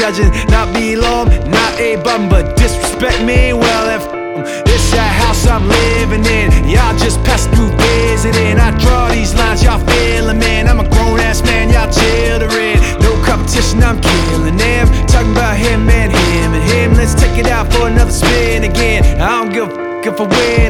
judging, not below 'em, not a bum, but disrespect me. Well, if this that house I'm living in, y'all just pass through visiting. I draw these lines, y'all feeling, man. I'm a grown ass man, y'all children. No competition, I'm killing them. Talking about him and him and him. Let's take it out for another spin again. I don't give a f- if I win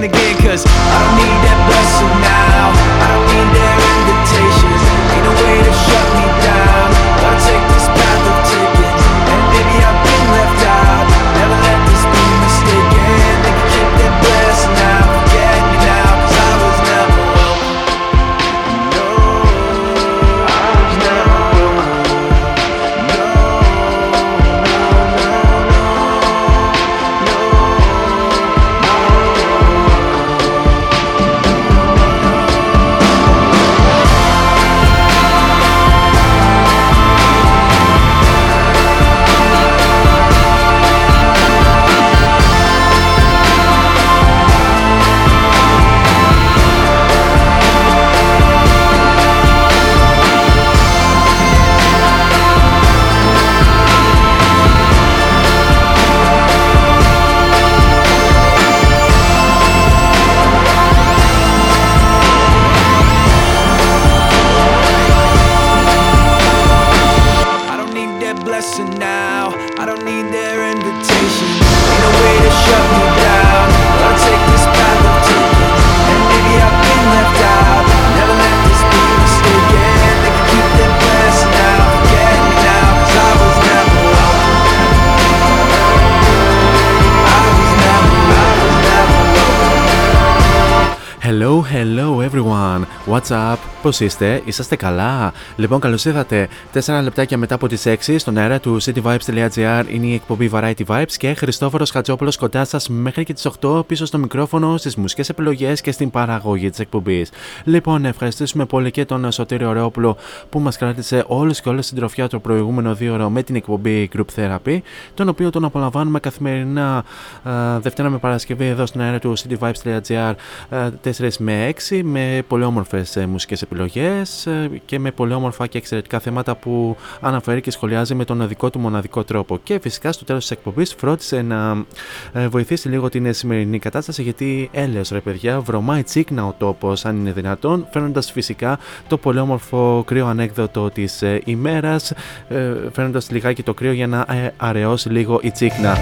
What's up? Πώς είστε, είσαστε καλά; Λοιπόν, καλώς ήρθατε. 4 λεπτάκια μετά από τις 6 στον αέρα του cityvibes.gr είναι η εκπομπή Variety Vibes και Χριστόφορος Χατζόπουλος κοντά σας μέχρι και τις 8 πίσω στο μικρόφωνο, στις μουσικές επιλογές και στην παραγωγή της εκπομπής. Λοιπόν, να ευχαριστήσουμε πολύ και τον Σωτήριο Ρεόπουλο που μας κράτησε όλους και όλες στην τροφιά το προηγούμενο δύο ώρο με την εκπομπή Group Therapy, τον οποίο τον απολαμβάνουμε καθημερινά α, Δευτέρα με Παρασκευή εδώ στον αέρα του cityvibes.gr 4 με 6 με πολύ όμορφες ε, μουσικές επιλογές ε, και με πολύ όμορφα και εξαιρετικά θέματα που αναφέρει και σχολιάζει με τον δικό του μοναδικό τρόπο. Και φυσικά στο τέλος της εκπομπής φρόντισε να ε, βοηθήσει λίγο την σημερινή κατάσταση γιατί έλεος ρε παιδιά βρωμάει τσίκνα ο τόπος αν είναι δυνατόν φέρνοντας φυσικά το πολύ όμορφο κρύο ανέκδοτο της ε, ημέρας ε, φέρνοντας λιγάκι το κρύο για να ε, αραιώσει λίγο η τσίκνα.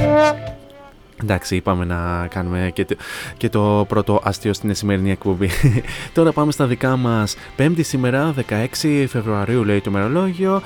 Εντάξει, είπαμε να κάνουμε και το, και το πρώτο αστείο στην σημερινή εκπομπή. Τώρα πάμε στα δικά μας. Πέμπτη σήμερα, 16 Φεβρουαρίου λέει το μερολόγιο.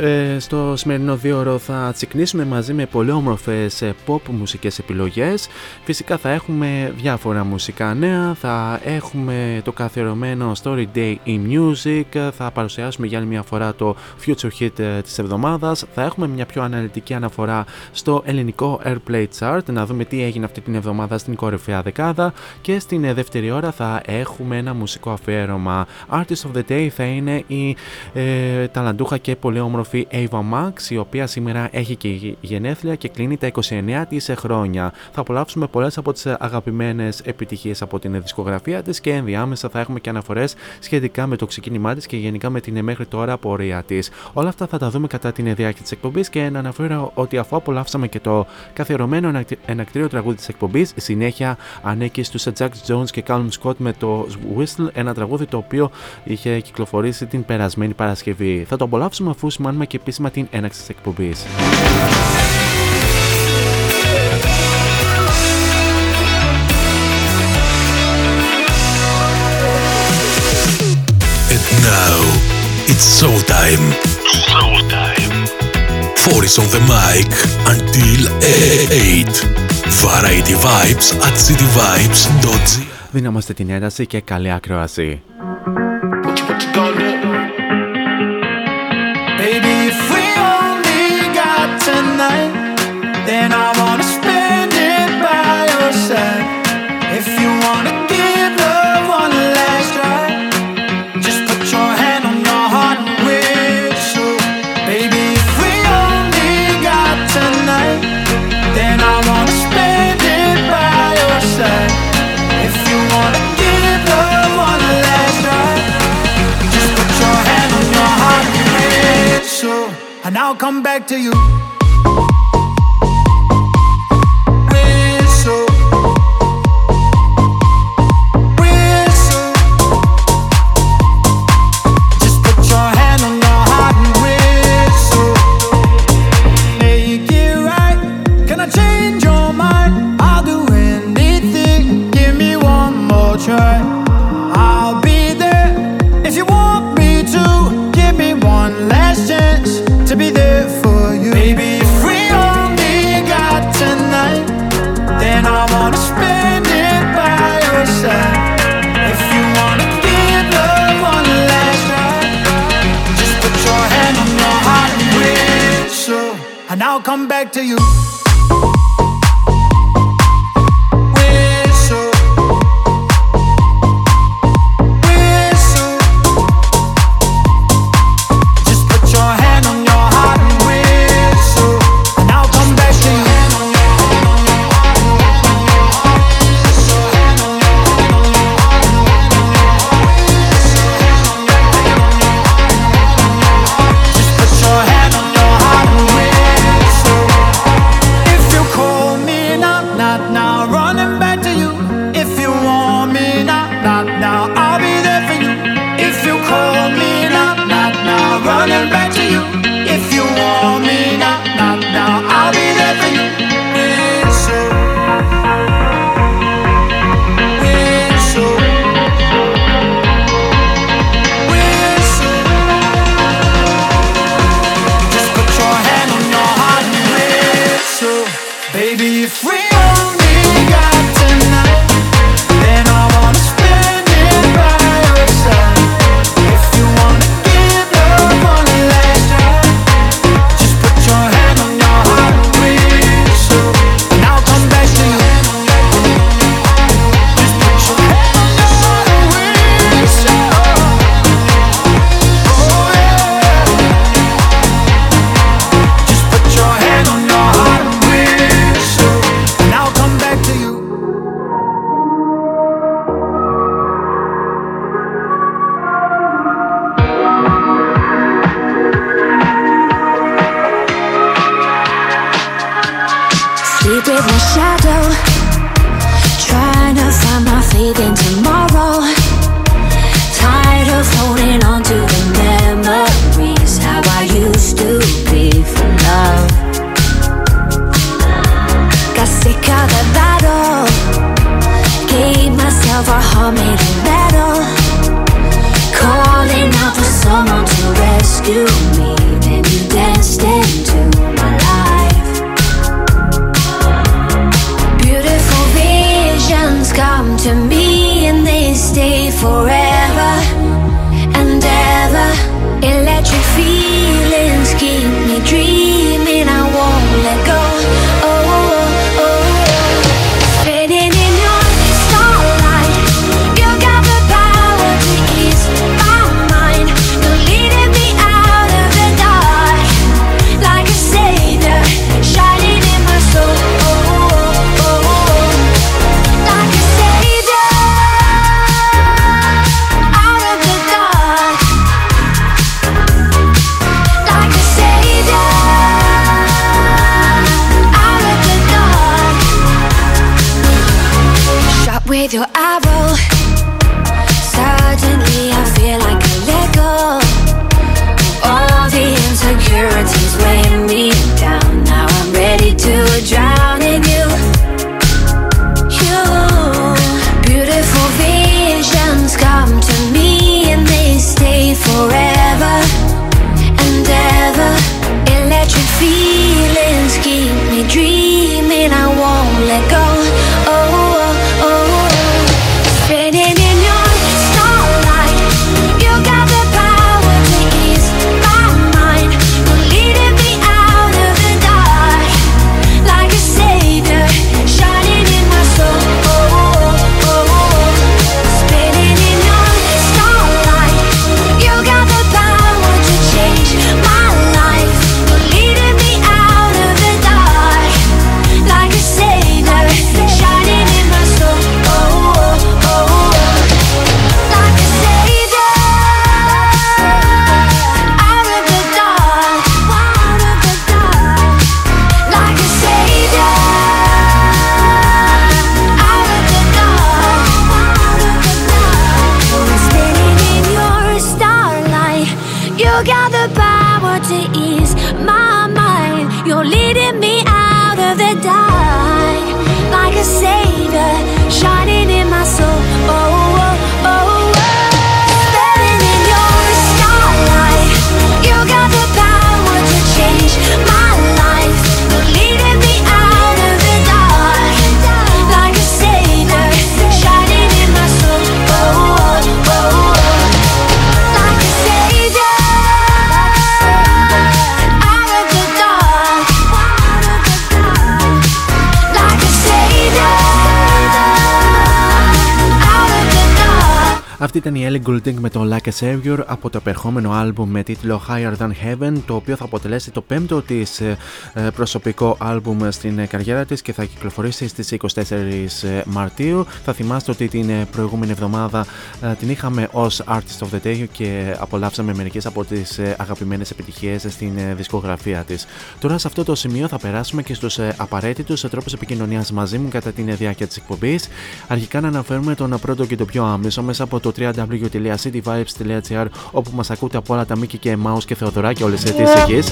Ε, στο σημερινό δύο θα τσικνήσουμε μαζί με πολύ όμορφες ε, pop μουσικές επιλογές. Φυσικά θα έχουμε διάφορα μουσικά νέα, θα έχουμε το καθιερωμένο Story Day in Music, θα παρουσιάσουμε για άλλη μια φορά το Future Hit ε, της εβδομάδας, θα έχουμε μια πιο αναλυτική αναφορά στο ελληνικό Airplay Chart, να δούμε τι έγινε αυτή την εβδομάδα στην κορυφαία δεκάδα και στην ε, δεύτερη ώρα θα έχουμε ένα μουσικό αφιέρωμα. Artist of the Day θα είναι η ε, ταλαντούχα και πολύ όμορφη Ava Max, η οποία σήμερα έχει και γενέθλια και κλείνει τα 29 της χρόνια. Θα απολαύσουμε πολλές από τις αγαπημένες επιτυχίες από την δισκογραφία της και ενδιάμεσα θα έχουμε και αναφορές σχετικά με το ξεκίνημά της και γενικά με την μέχρι τώρα πορεία της. Όλα αυτά θα τα δούμε κατά την διάρκεια της εκπομπής και να αναφέρω ότι αφού απολαύσαμε και το καθιερωμένο ένα κτίριο τραγούδι της εκπομπής. Συνέχεια ανήκει στους Jack Jones και Calum Scott με το Whistle, ένα τραγούδι το οποίο είχε κυκλοφορήσει την περασμένη Παρασκευή. Θα το απολαύσουμε αφού σημάνουμε και επίσημα την έναξη της εκπομπής. Now it's show time. Show. 4 is on the mic until 8. Variety Vibes at cityvibes.gr την ένταση και καλή ακρόαση. come back to you. To you. Αυτή ήταν η Ellie Goulding με το Like a Savior από το επερχόμενο άλμπουμ με τίτλο Higher Than Heaven, το οποίο θα αποτελέσει το πέμπτο της ε, ε, προσωπικό άλμπουμ στην ε, καριέρα της και θα κυκλοφορήσει στις 24 Μαρτίου. Θα θυμάστε ότι την προηγούμενη εβδομάδα την είχαμε ως Artist of the Day και απολαύσαμε μερικές από τις αγαπημένες επιτυχίες στην δισκογραφία της. Τώρα σε αυτό το σημείο θα περάσουμε και στους απαραίτητους τρόπους επικοινωνίας μαζί μου κατά την διάρκεια της εκπομπής. Αρχικά να αναφέρουμε τον πρώτο και το πιο άμεσο μέσα από το www.cityvibes.gr όπου μας ακούτε από όλα τα Μίκη και Μάους και Θεοδωράκη όλες τις εκεί.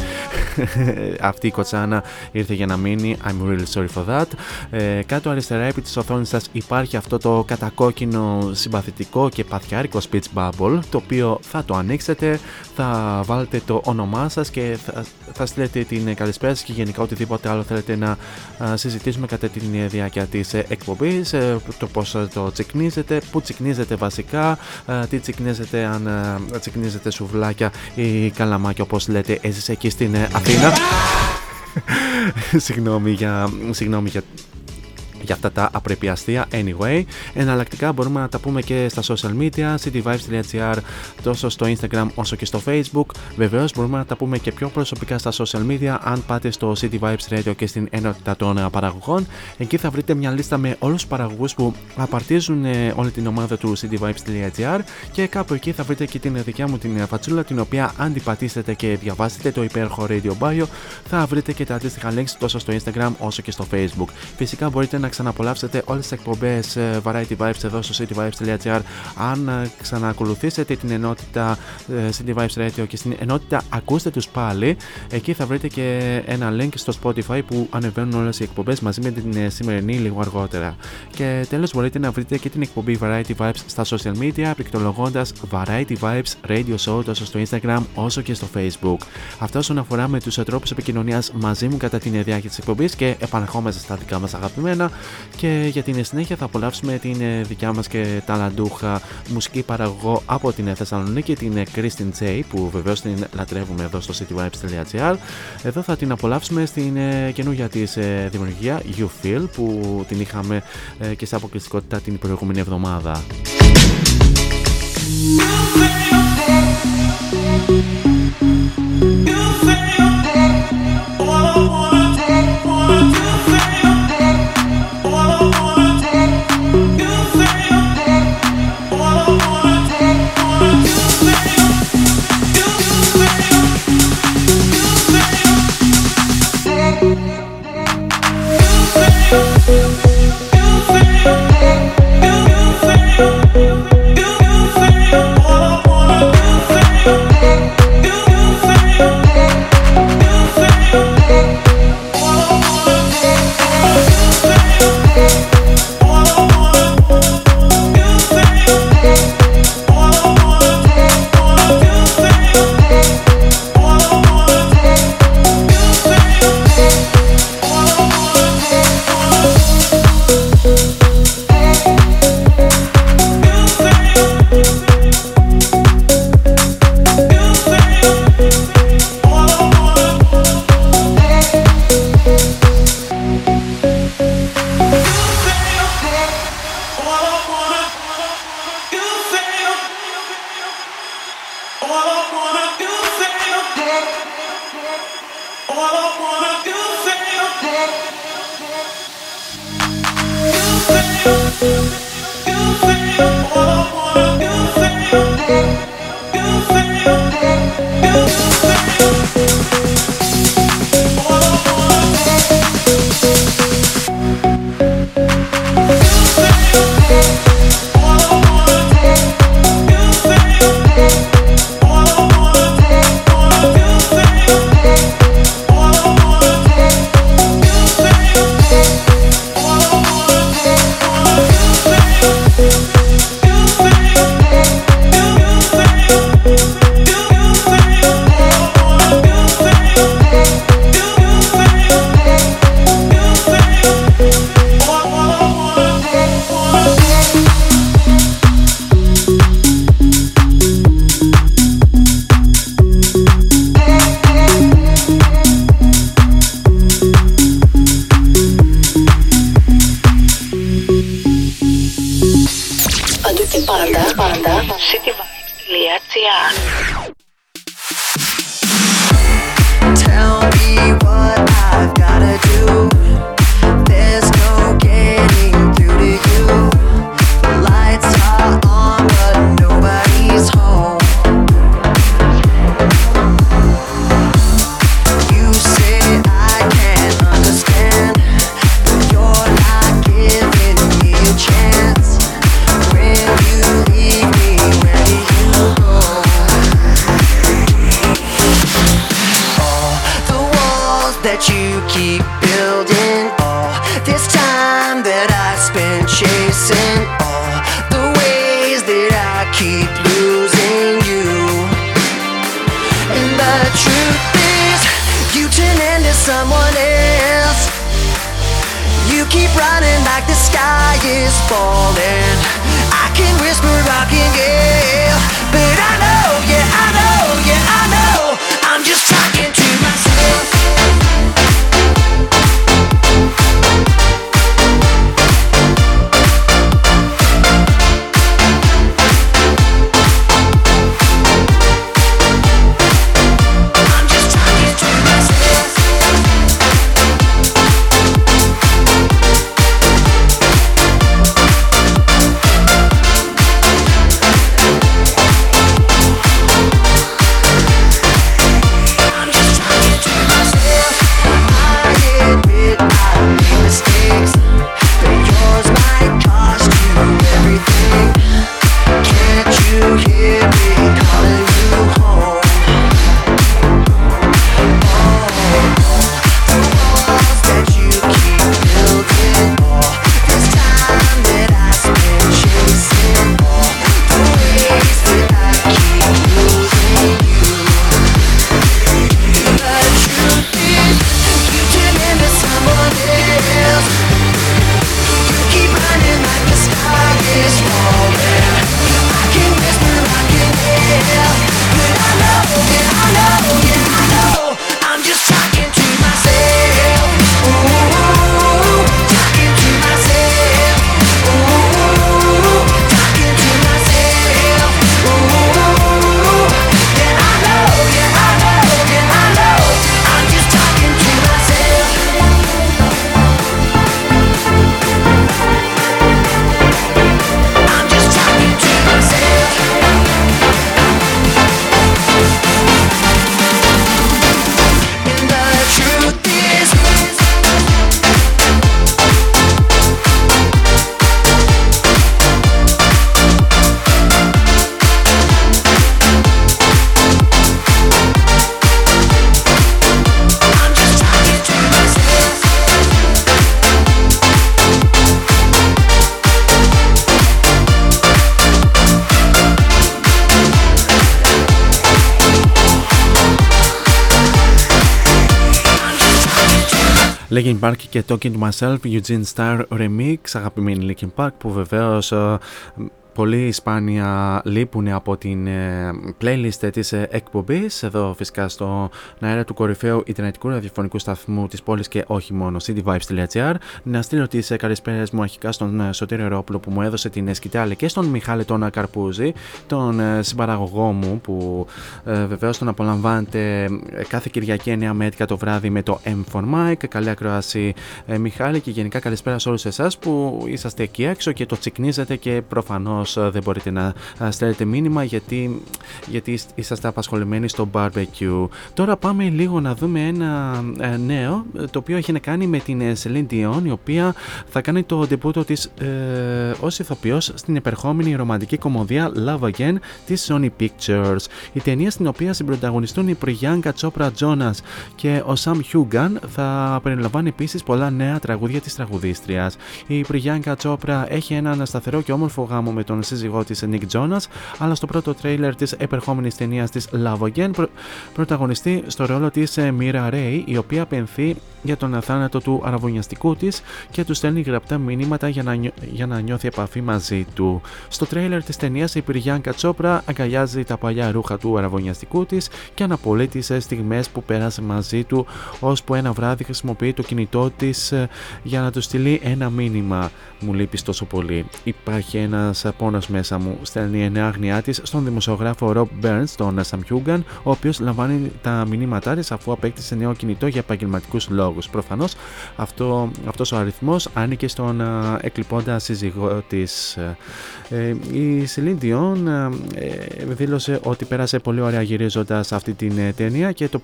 Αυτή η κοτσάνα ήρθε για να μείνει. I'm really sorry for that. Ε, κάτω αριστερά επί της οθόνης σας υπάρχει αυτό το κατακόκκινο συμπαθητικό και παθιάρικο speech bubble το οποίο θα το ανοίξετε, θα βάλετε το όνομά σας και θα, θα στείλετε την καλησπέρα σας και γενικά οτιδήποτε άλλο θέλετε να συζητήσουμε κατά την διάρκεια της εκπομπής, ε, το πώς το τσικνίζετε, πού τσικνίζετε βασικά, ε, τι τσικνίζετε αν ε, τσικνίζετε σουβλάκια ή καλαμάκια όπως λέτε εσείς εκεί στην ε, Αθήνα. συγγνώμη για, συγγνώμη για για αυτά τα απρεπιαστία anyway. Εναλλακτικά μπορούμε να τα πούμε και στα social media, cityvibes.gr, τόσο στο Instagram όσο και στο Facebook. Βεβαίως μπορούμε να τα πούμε και πιο προσωπικά στα social media, αν πάτε στο City Vibes Radio και στην ενότητα των παραγωγών. Εκεί θα βρείτε μια λίστα με όλους τους παραγωγούς που απαρτίζουν ε, όλη την ομάδα του cityvibes.gr και κάπου εκεί θα βρείτε και την δικιά μου την φατσούλα, την οποία αν την πατήσετε και διαβάσετε το υπέροχο Radio Bio, θα βρείτε και τα αντίστοιχα links τόσο στο Instagram όσο και στο Facebook. Φυσικά μπορείτε να ξαναπολαύσετε όλες τις εκπομπές ε, Variety Vibes εδώ στο cityvibes.gr αν ε, ξανακολουθήσετε την ενότητα ε, City Vibes Radio και στην ενότητα ακούστε τους πάλι. Εκεί θα βρείτε και ένα link στο Spotify που ανεβαίνουν όλες οι εκπομπές μαζί με την σημερινή λίγο αργότερα. Και τέλος μπορείτε να βρείτε και την εκπομπή Variety Vibes στα social media πληκτρολογώντας Variety Vibes Radio Show τόσο στο Instagram όσο και στο Facebook. Αυτά όσον αφορά με τους τρόπους επικοινωνίας μαζί μου κατά την διάρκεια της εκπομπής και επαναρχόμαστε στα δικά μας αγαπημένα και για την συνέχεια θα απολαύσουμε την ε, δικιά μας και ταλαντούχα μουσική παραγωγό από την ε, Θεσσαλονίκη, την ε, Κρίστιν Τζέι που βεβαίως την λατρεύουμε εδώ στο cityvibes.gr εδώ θα την απολαύσουμε στην καινούργια της δημιουργία You Feel που την είχαμε και σε αποκλειστικότητα την προηγούμενη εβδομάδα. Linkin Park και Talking to Myself, Eugene Star Remix, αγαπημένη Linkin Park που βεβαίως ε, πολύ σπάνια λείπουν από την ε, playlist της ε, εκπομπής εδώ φυσικά στο αέρα του κορυφαίου ιντερνετικού ραδιοφωνικού σταθμού της πόλης και όχι μόνο cityvibes.gr να στείλω τις ε, καλησπέρες μου αρχικά στον ε, Σωτήριο Ρόπουλο που μου έδωσε την ε, σκητάλη και στον Μιχάλη τον Καρπούζη τον ε, συμπαραγωγό μου που ε, βεβαίως τον απολαμβάνετε ε, κάθε Κυριακή 9 με 11 το βράδυ με το M4 Mike καλή ακρόαση ε, Μιχάλη και γενικά καλησπέρα σε όλους εσάς που είσαστε εκεί έξω και το τσικνίζετε και προφανώς ε, δεν μπορείτε να ε, στέλνετε μήνυμα γιατί, γιατί είσ- είσαστε απασχολημένοι στο barbecue. Τώρα πάμε λίγο να δούμε ένα ε, νέο ε, το οποίο έχει να κάνει με την ε, Celine Dion η οποία θα κάνει το ντεμπούτο της ε, ως ηθοποιός στην επερχόμενη ρομαντική κομμωδία Love Again της Sony Pictures. Η ταινία στην οποία συμπροταγωνιστούν η Priyanka Chopra Jonas και ο Sam Hugan θα περιλαμβάνει επίσης πολλά νέα τραγούδια της τραγουδίστριας. Η Priyanka Chopra έχει έναν σταθερό και όμορφο γάμο με τον σύζυγό της Nick Jonas αλλά στο πρώτο τρέιλερ της επερχόμενης ταινίας της Love Again προ- πρωταγωνιστεί στο ρόλο της ε, Mira Ray η οποία πενθεί για τον θάνατο του αραβωνιαστικού της και τους στέλνει γραπτά μηνύματα για να, νιώ- για να νιώθει επαφή μαζί του. Στο τρέιλερ της ταινίας η Priyanka Chopra αγκαλιάζει τα παλιά ρούχα του αραβωνιαστικού της και αναπολύει τις ε, στιγμές που πέρασε μαζί του ώσπου ένα βράδυ χρησιμοποιεί το κινητό της ε, για να του στείλει ένα μήνυμα. Μου λείπεις τόσο πολύ. Υπάρχει ένας πόνος μέσα μου, στέλνει η εννέα αγνιά της στον δημοσιογράφο Rob Burns, τον Sam Hugan, ο οποίος λαμβάνει τα μηνύματά της αφού απέκτησε νέο κινητό για επαγγελματικούς λόγους. Προφανώς αυτό αυτός ο αριθμός άνοιγε στον εκλειπώντα σύζυγό της. Ε, η Celine Dion ε, δήλωσε ότι πέρασε πολύ ωραία γυρίζοντας αυτή την ε, ταινία και το,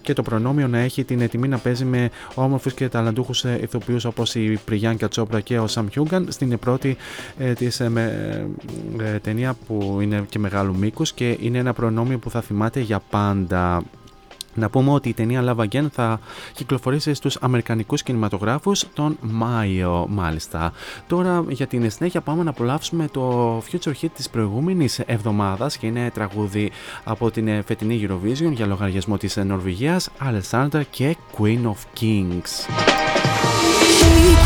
και το προνόμιο να έχει την τιμή να παίζει με όμορφους και ταλαντούχους ηθοποιούς όπως η Πριγιάνκα Τσόπρα και ο Σαμ Χιούγκαν στην πρώτη ε, της ταινία που είναι και μεγάλου μήκους και είναι ένα προνόμιο που θα θυμάται για πάντα. Να πούμε ότι η ταινία Love Again θα κυκλοφορήσει στους Αμερικανικούς κινηματογράφους τον Μάιο μάλιστα. Τώρα για την συνέχεια πάμε να απολαύσουμε το Future Hit της προηγούμενης εβδομάδας και είναι τραγούδι από την φετινή Eurovision για λογαριασμό της Νορβηγίας Alessandra και Queen of Kings.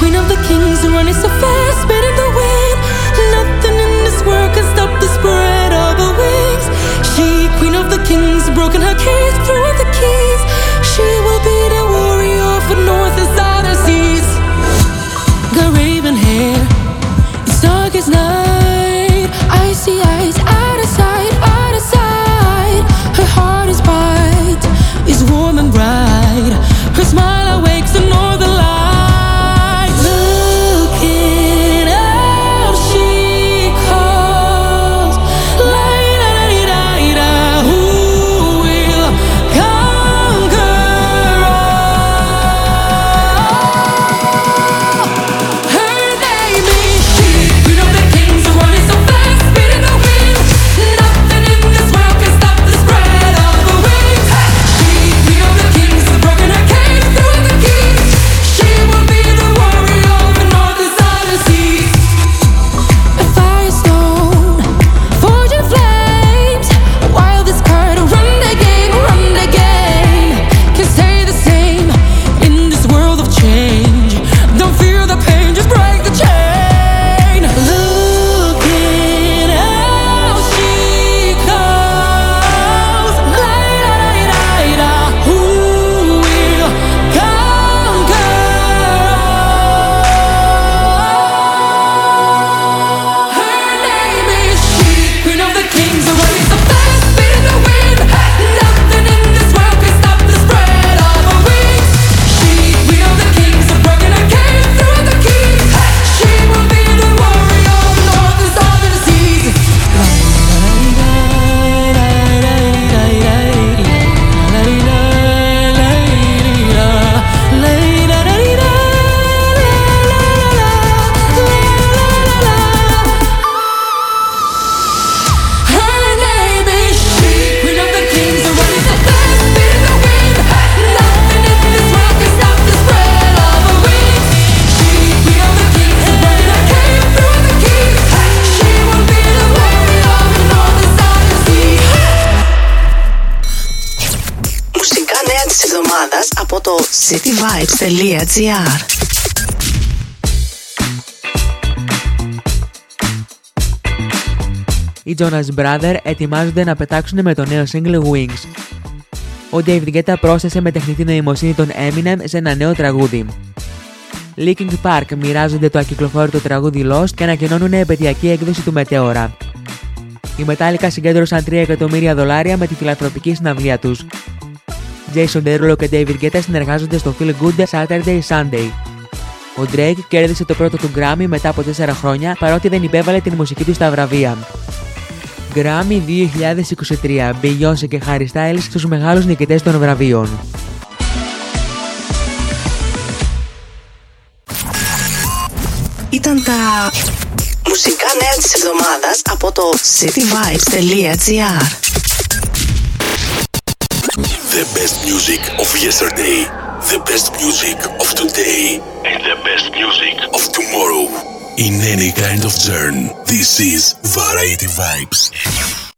Queen of the kings and running so fast, better the wind. Queen of the kings, broken her cage, threw the keys. She will be the warrior for north and southern seas. Got raven hair, it's dark as night. cityvibes.gr Οι Jonas Brothers ετοιμάζονται να πετάξουν με το νέο single Wings. Ο David Guetta πρόσθεσε με τεχνητή νοημοσύνη τον Eminem σε ένα νέο τραγούδι. Linkin Park μοιράζονται το ακυκλοφόρητο τραγούδι Lost και ανακοινώνουν επαιτειακή έκδοση του Meteora. Οι Metallica συγκέντρωσαν 3 εκατομμύρια δολάρια με τη φιλανθρωπική συναυλία τους. Jason Derulo και David Guetta συνεργάζονται στο Feel Good Saturday Sunday. Ο Drake κέρδισε το πρώτο του Grammy μετά από 4 χρόνια παρότι δεν υπέβαλε την μουσική του στα βραβεία. Grammy 2023 Beyoncé και Harry Styles στους μεγάλους νικητές των βραβείων. Ήταν τα μουσικά νέα της εβδομάδας από το cityvibes.gr The best music of yesterday, the best music of today, and the best music of tomorrow. In any kind of journey, this is Variety Vibes.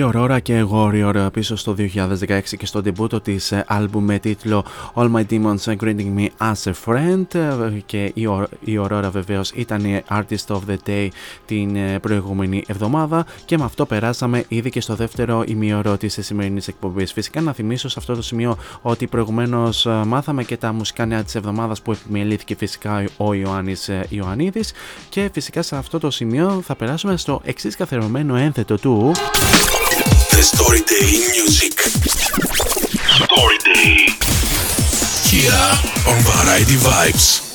Μοναδική Aurora και Warrior πίσω στο 2016 και στο debut της άλμπουμ με τίτλο All My Demons Greeting Me As A Friend και η Aurora βεβαίως ήταν η Artist of the Day την προηγούμενη εβδομάδα και με αυτό περάσαμε ήδη και στο δεύτερο ημιωρό της σημερινής εκπομπής. Φυσικά να θυμίσω σε αυτό το σημείο ότι προηγουμένως μάθαμε και τα μουσικά νέα της εβδομάδας που επιμελήθηκε φυσικά ο Ιωάννης Ιωαννίδης και φυσικά σε αυτό το σημείο θα περάσουμε στο εξής καθερωμένο ένθετο του the Storytelling Music. Storytelling. Here on Variety Vibes.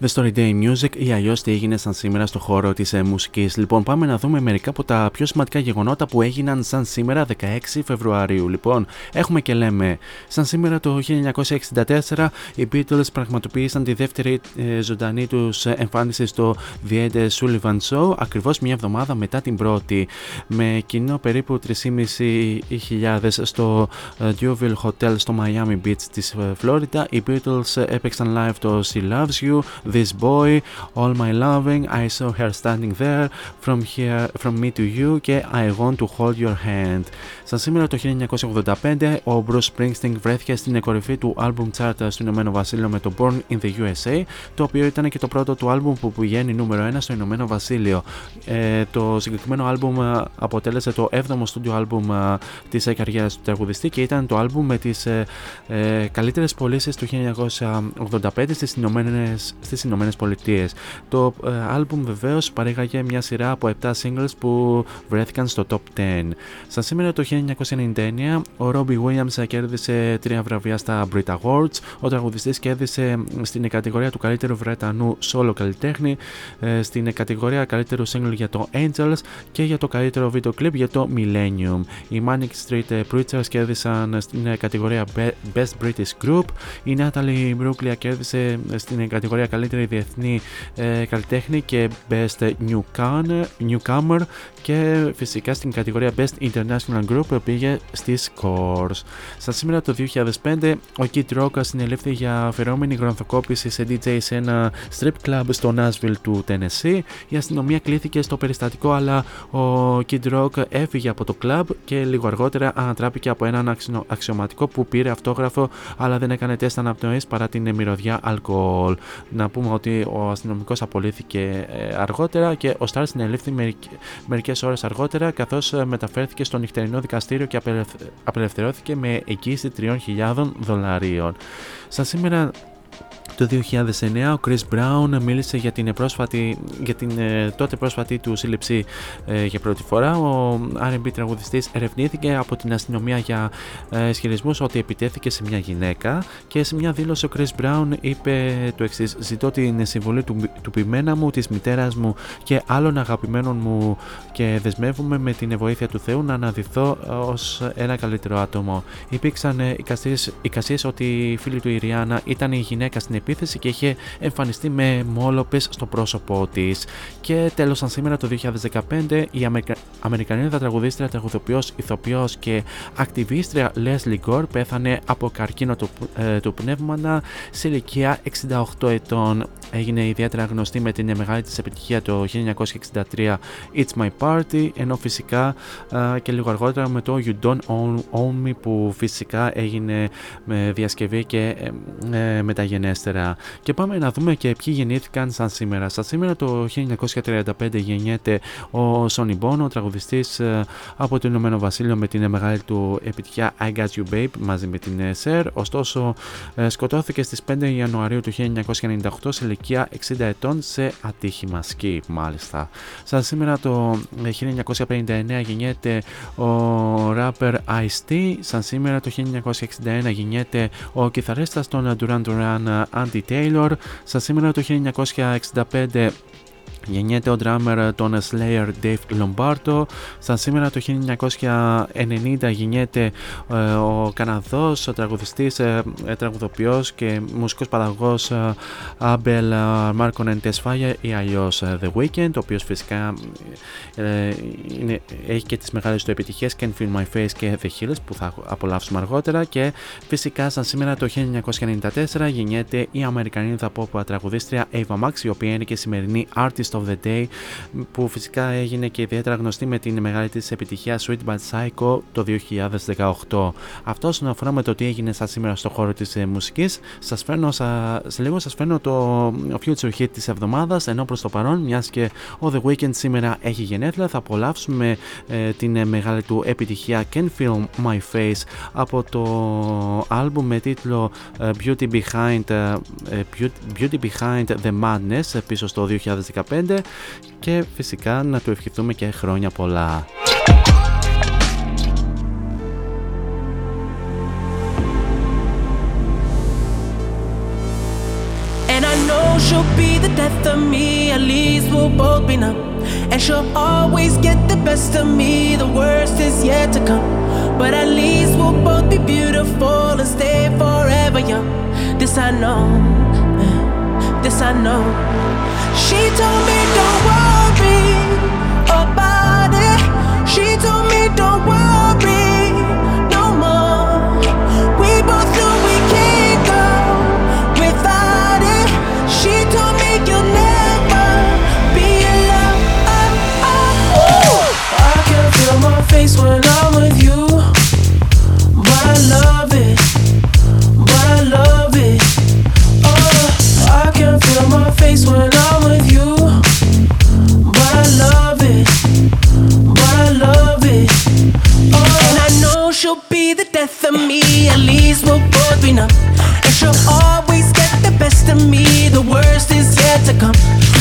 The Story Day Music ή αλλιώς τι έγινε σαν σήμερα στο χώρο της ε, μουσικής. Λοιπόν, πάμε να δούμε μερικά από τα πιο σημαντικά γεγονότα που έγιναν σαν σήμερα 16 Φεβρουαρίου. Λοιπόν, έχουμε και λέμε, σαν σήμερα το 1964 οι Beatles πραγματοποίησαν τη δεύτερη ε, ζωντανή τους εμφάνιση στο The Ed Sullivan Show, ακριβώς μια εβδομάδα μετά την πρώτη. Με κοινό περίπου 3.500 στο ε, Dewville Hotel στο Miami Beach της Φλόριντα, οι Beatles έπαιξαν live το She Loves You, This Boy, All My Loving, I Saw Her Standing There, From, here, from Me to You και I Want to Hold Your Hand. Σαν σήμερα το 1985, ο Bruce Springsteen βρέθηκε στην κορυφή του album chart στο Ηνωμένο Βασίλειο με το Born in the USA, το οποίο ήταν και το πρώτο του album που πηγαίνει νούμερο 1 στο Ηνωμένο Βασίλειο. Ε, το συγκεκριμένο album αποτέλεσε το 7ο studio album της καριέρας του τραγουδιστή και ήταν το album με τις ε, ε, καλύτερες πωλήσεις του 1985 στις Ηνωμένες, στις Ηνωμένες Πολιτείες. Το ε, album βεβαίως παρήγαγε μια σειρά από 7 singles που βρέθηκαν στο top 10. Σαν σήμερα το 1999 ο Robbie Williams κέρδισε τρία βραβεία στα Brit Awards. Ο τραγουδιστής κέρδισε στην κατηγορία του καλύτερου Βρετανού solo καλλιτέχνη, ε, στην κατηγορία καλύτερου single για το Angels και για το καλύτερο βίντεο κλιπ για το Millennium. Οι Manic Street Preachers κέρδισαν στην κατηγορία Best British Group. Η Natalie Brooklyn κέρδισε στην κατηγορία καλύτερη διεθνή ε, καλλιτέχνη και Best Newcomer, Newcomer και φυσικά στην κατηγορία Best International Group πήγε στις Scores. Στα σήμερα το 2005 ο Kid Rock συνελήφθη για αφαιρόμενη γρανθοκόπηση σε DJ σε ένα strip club στο Nashville του Tennessee. Η αστυνομία κλήθηκε στο περιστατικό αλλά ο Kid Rock έφυγε από το club και λίγο αργότερα ανατράπηκε από έναν αξιωματικό που πήρε αυτόγραφο αλλά δεν έκανε τεστ αναπνοής παρά την μυρωδιά αλκοόλ. Να πούμε ότι ο αστυνομικός απολύθηκε ε, αργότερα και ο Star συνελήφθη μερικές ώρες αργότερα καθώς ε, μεταφέρθηκε στο νυχτερινό δικαστήριο και απελευθερώθηκε με εγγύηση 3.000 δολαρίων. Σαν σήμερα το 2009 ο Chris Brown μίλησε για την, πρόσφατη, για την ε, τότε πρόσφατη του σύλληψη ε, για πρώτη φορά. Ο R&B τραγουδιστής ερευνήθηκε από την αστυνομία για ε, ισχυρισμούς ότι επιτέθηκε σε μια γυναίκα και σε μια δήλωση ο Chris Brown είπε το εξής: Ζητώ την συμβολή του, του ποιμένα μου, της μητέρας μου και άλλων αγαπημένων μου και δεσμεύομαι με την βοήθεια του Θεού να αναδυθώ ως ένα καλύτερο άτομο. Υπήρξαν εικασίες ότι η φίλη του η Ριάννα ήταν η γυναίκα στην επίθεση και είχε εμφανιστεί με μόλοπες στο πρόσωπό της. Και τέλος, σαν σήμερα το 2015, η Αμερικα... Αμερικανίδα τραγουδίστρια, τραγουδοποιός, ηθοποιός και ακτιβίστρια Leslie Gore πέθανε από καρκίνο του, ε, του πνεύμανα σε ηλικία 68 ετών. Έγινε ιδιαίτερα γνωστή με την μεγάλη της επιτυχία το 1963 It's My Party, ενώ φυσικά ε, και λίγο αργότερα με το You Don't Own, Me που φυσικά έγινε με διασκευή και ε, ε μεταγενέστερα. Και πάμε να δούμε και ποιοι γεννήθηκαν σαν σήμερα. Σαν σήμερα το 1935 γεννιέται ο Sonny Bono, ο τραγουδιστής ε, από το Ηνωμένο Βασίλειο με την μεγάλη του επιτυχία I Got You Babe μαζί με την Σερ. Ωστόσο ε, σκοτώθηκε στις 5 Ιανουαρίου του 1998 σε ηλικία 60 ετών σε ατύχημα σκι μάλιστα. Σαν σήμερα το 1959 γεννιέται ο rapper Ice-T. Σαν σήμερα το 1961 γεννιέται ο κιθαρίστας των Duran Duran Andy Taylor. Στα σήμερα το 1965 Γεννιέται ο drummer των Slayer Dave Lombardo. Σαν σήμερα το 1990 γεννιέται ε, ο Καναδός, ο τραγουδιστής, ε, ε, τραγουδοποιός και μουσικός παραγωγός Abel Marconen Tesfaye ή αλλιώς The Weeknd, ο οποίος φυσικά είναι, έχει και τις μεγάλες του επιτυχίες Can Feel My Face και The Hills που θα απολαύσουμε αργότερα και φυσικά σαν σήμερα το 1994 γεννιέται η Αμερικανίδα pop τραγουδίστρια Ava Max η οποία είναι και σημερινή artist of the Day που φυσικά έγινε και ιδιαίτερα γνωστή με την μεγάλη της επιτυχία Sweet But Psycho το 2018. Αυτό όσον αφορά με το τι έγινε σαν σήμερα στο χώρο της ε, μουσικής σας φέρνω, σε λίγο σας φέρνω το Future Hit της εβδομάδας ενώ προς το παρόν μιας και ο The Weeknd σήμερα έχει γενέθλια θα απολαύσουμε ε, την μεγάλη του επιτυχία Can Feel My Face από το άλμπουμ με τίτλο ε, Beauty Behind, ε, Beauty Behind the Madness πίσω στο 2015 και φυσικά να του ευχηθούμε και χρόνια πολλά. And I know she'll be the death of me, at least we'll both be numb. And she'll always get the best of me, the worst is yet to come. But at least we'll both be beautiful and stay forever young. This I know, this I know. She told me don't worry about it. She told me don't worry no more. We both know we can't go without it. She told me you'll never be alone. I can feel my face when I'm with you, I love face when I'm with you, but I love it, but I love it. Oh, and I know she'll be the death of me. At least we'll both be numb, and she'll always get the best of me. The worst is yet to come.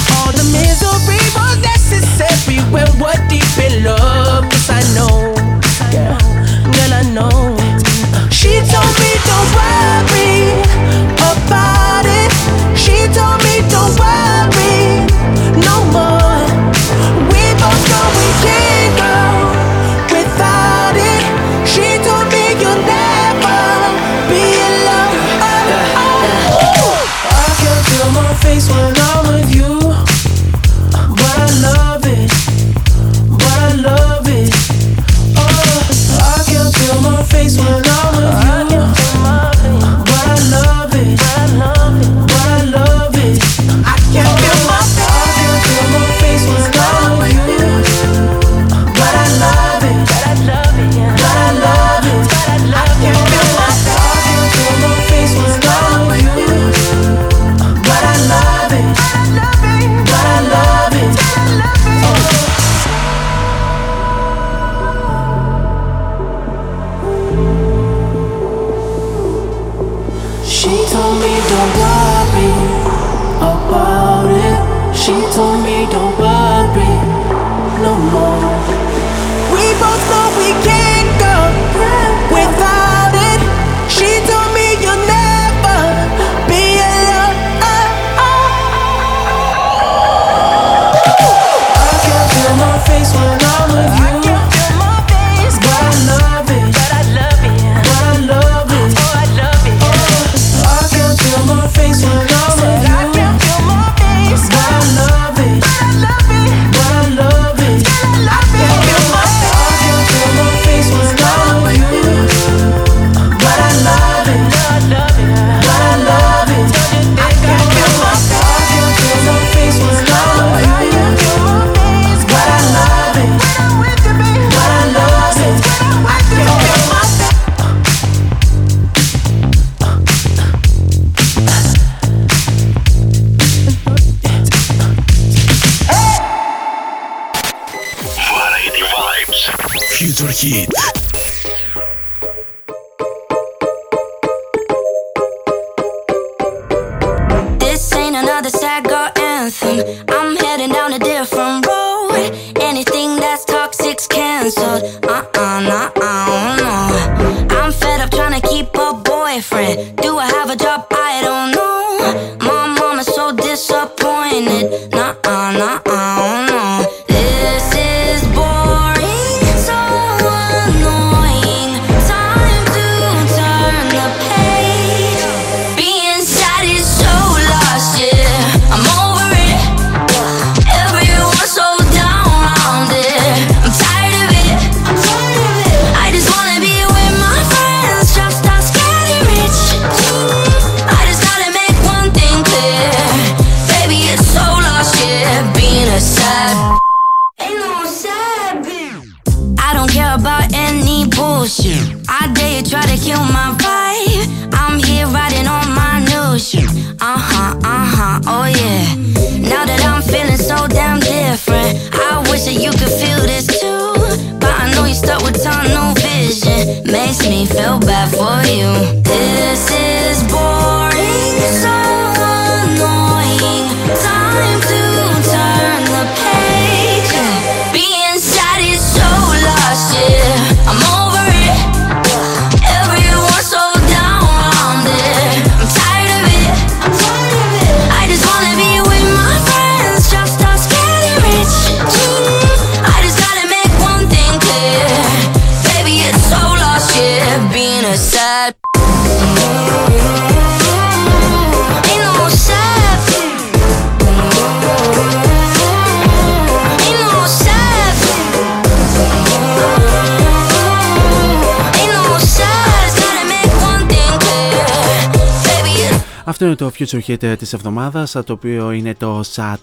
Αυτό είναι το Future Hit ε, της εβδομάδας, το οποίο είναι το Sad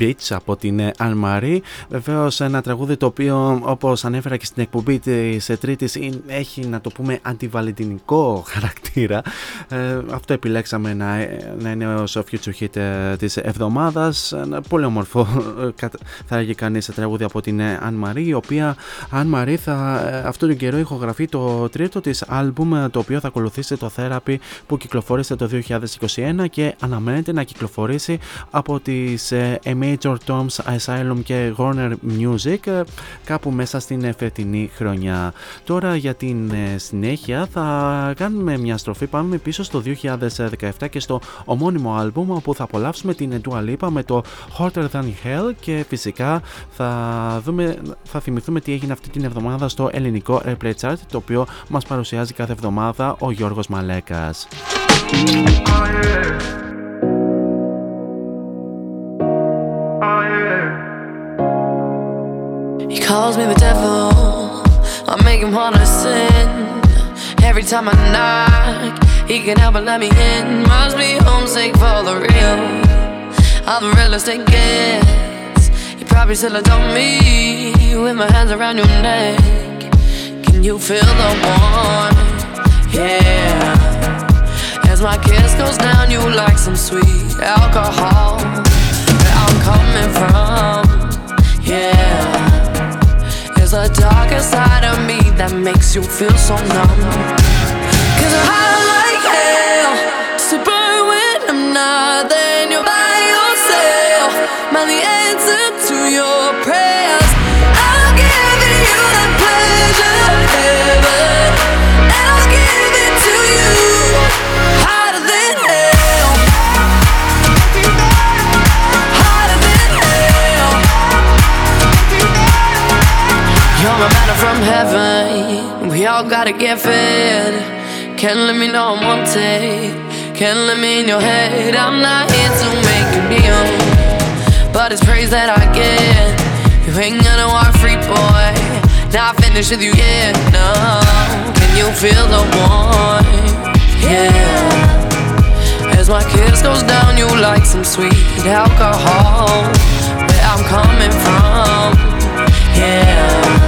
Beach από την ε, Anne Marie. Βεβαίως ένα τραγούδι το οποίο όπως ανέφερα και στην εκπομπή της ε, Τρίτης είναι- έχει να το πούμε αντιβαλεντινικό χαρακτήρα. Ε, αυτό επιλέξαμε να, ε, να είναι ως Future Hit ε, της εβδομάδας. Ένα πολύ όμορφο ε, κατα- θα έλεγε κανείς τραγούδι από την ε, Anne Marie η οποία Anne Marie θα ε, αυτόν τον καιρό ηχογραφεί το τρίτο της άλμπουμ ε, το οποίο θα ακολουθήσει το Therapy που κυκλοφόρησε το 2021 και αναμένεται να κυκλοφορήσει από τις ε, A Major Toms Asylum και Warner Music ε, κάπου μέσα στην ε, φετινή χρονιά. Τώρα για την ε, συνέχεια θα κάνουμε μια στροφή, πάμε πίσω στο 2017 και στο ομώνυμο άλμπουμ όπου θα απολαύσουμε την Dua Lipa με το Hotter Than Hell και φυσικά θα, δούμε, θα θυμηθούμε τι έγινε αυτή την εβδομάδα στο ελληνικό Airplay Chart το οποίο μας παρουσιάζει κάθε εβδομάδα ο Γιώργος Μαλέκας. He calls me the devil. I make him wanna sin. Every time I knock, he can help but let me in. Must be homesick for the real. I'm the realest it gets. You probably still adore me with my hands around your neck. Can you feel the warmth? Yeah. As my kiss goes down, you like some sweet alcohol. Where I'm coming from, yeah. There's a darker side of me that makes you feel so numb. Cause I like hell to burn when I'm not there From heaven. We all gotta get fed. Can't let me know I'm wanted. Can't let me in your head. I'm not here to make a deal. But it's praise that I get. You ain't gonna walk free, boy. Not finished with you yet, no. Can you feel the warmth? Yeah. As my kiss goes down, you like some sweet alcohol. Where I'm coming from, yeah.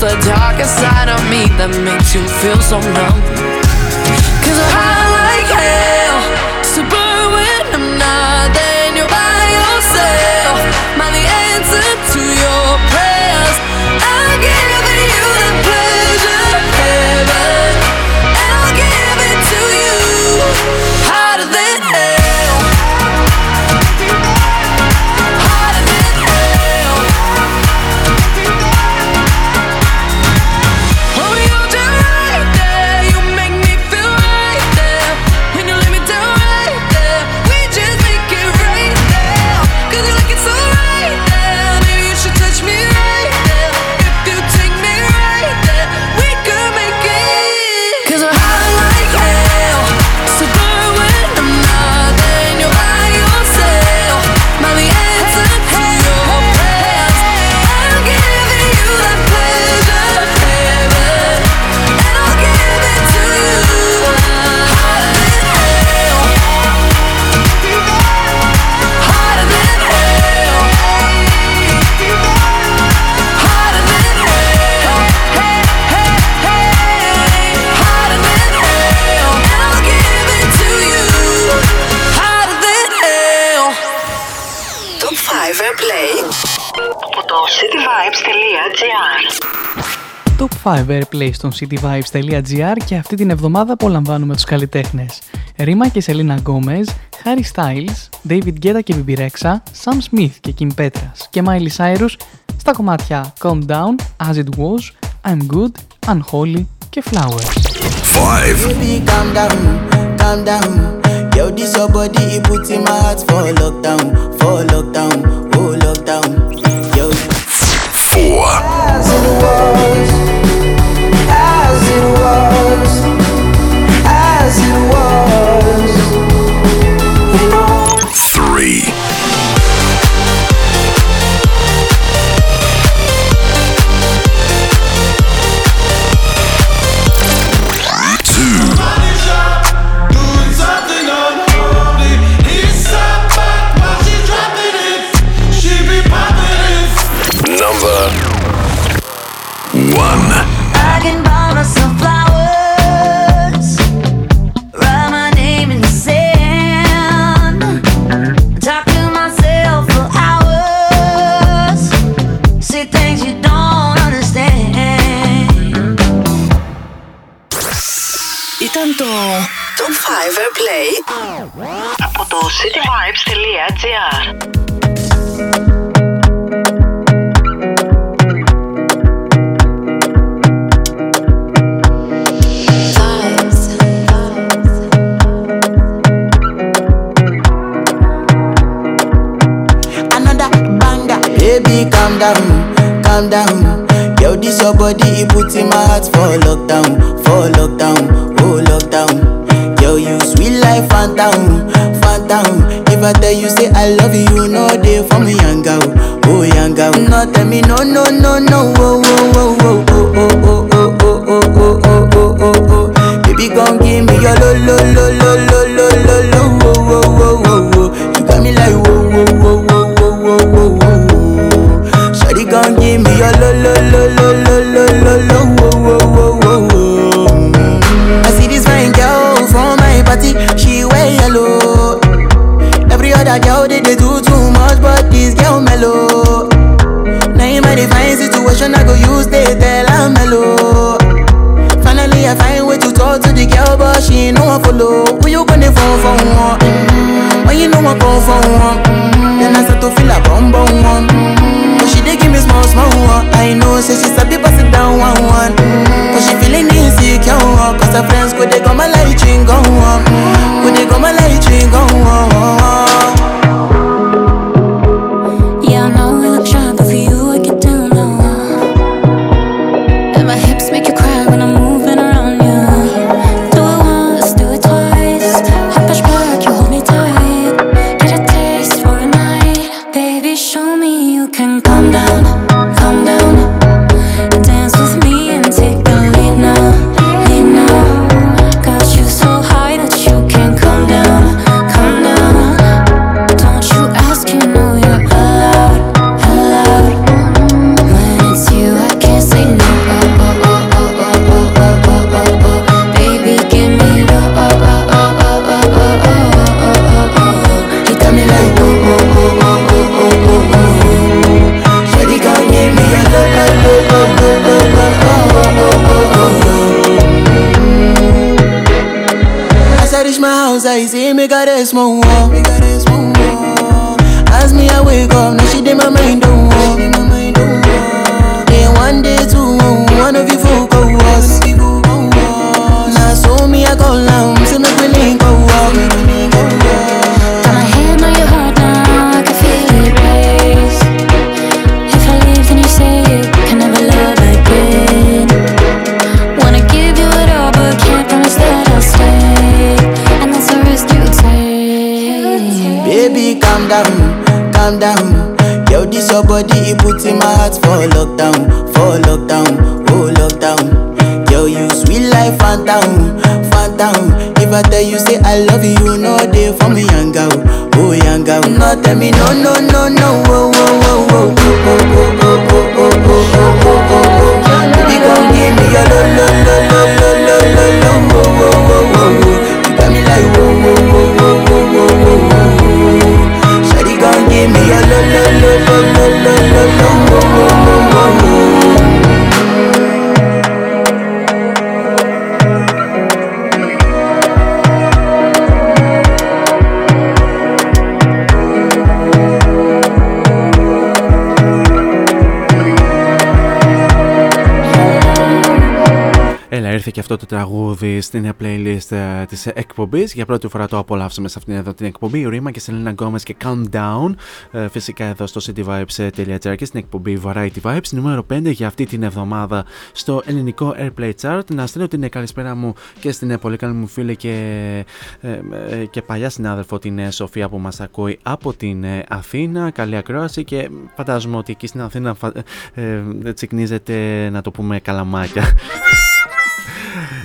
The darker side of me that makes you feel so numb. Cause I like hell to burn when I'm not there and you're by yourself. I the answer to your prayers? I'll give you the pleasure Top 5 Airplay στον cityvibes.gr και αυτή την εβδομάδα απολαμβάνουμε τους καλλιτέχνες. Ρίμα και Σελίνα Γκόμεζ, Harry Styles, David Guetta και Bibi Rexha, Sam Smith και Kim Petras και Miley Cyrus στα κομμάτια Calm Down, As It Was, I'm Good, Unholy και Flowers. 5. Baby, calm down, calm down. Yo, this your body, it puts in my heart for lockdown, for lockdown, oh lockdown. Yo, 4. Three. το Top 5 Airplay από το cityvibes.gr another banger. Baby, calm down, calm down. Yo, this your body, it puts in my heart for lockdown, for lockdown, oh lockdown. Yo, you sweet life, phantom, phantom. If I tell you say I love you, you know they for me, young girl, oh young girl. No, tell me no, no, no, no, oh, oh, oh, oh, oh, oh, oh, oh, oh, oh, oh, oh, oh, oh, oh. Baby, come give me your lo, lo, lo, lo, lo, lo, lo, lo, oh, oh, oh, oh, oh. You got me like whoa, whoa, whoa, whoa, whoa, whoa, whoa, whoa. Shawty gon' give me your lo lo lo lo lo lo lo lo party, she wear yellow. Every other girl they, they do too much, but this girl mellow. Now in my fine situation, I go use they tell I'm mellow. Finally, I find way to talk to the girl, but she no one follow. Who you gonna phone for one? Mm. When you know I come for one, mm. then I start to feel a bum bum one. Mm. But she dey give me small small one. I know, say she's a bit pass it down one one. Mm. Αυτό το τραγούδι στην playlist ε, της εκπομπής. Για πρώτη φορά το απολαύσαμε σε αυτήν εδώ την εκπομπή. Ρέμα και Σελίνα Γκόμεζ και Calm Down. Ε, φυσικά εδώ στο cityvibes.gr και στην εκπομπή Variety Vibes. Νούμερο 5 για αυτή την εβδομάδα στο ελληνικό Airplay Chart. Να στείλω την καλησπέρα μου και στην πολύ καλή μου φίλη και, ε, ε, και παλιά συνάδελφο την ε, Σοφία που μας ακούει από την ε, Αθήνα. Καλή ακρόαση και φαντάζομαι ότι εκεί στην Αθήνα ε, τσικνίζεται να το πούμε καλαμάκια.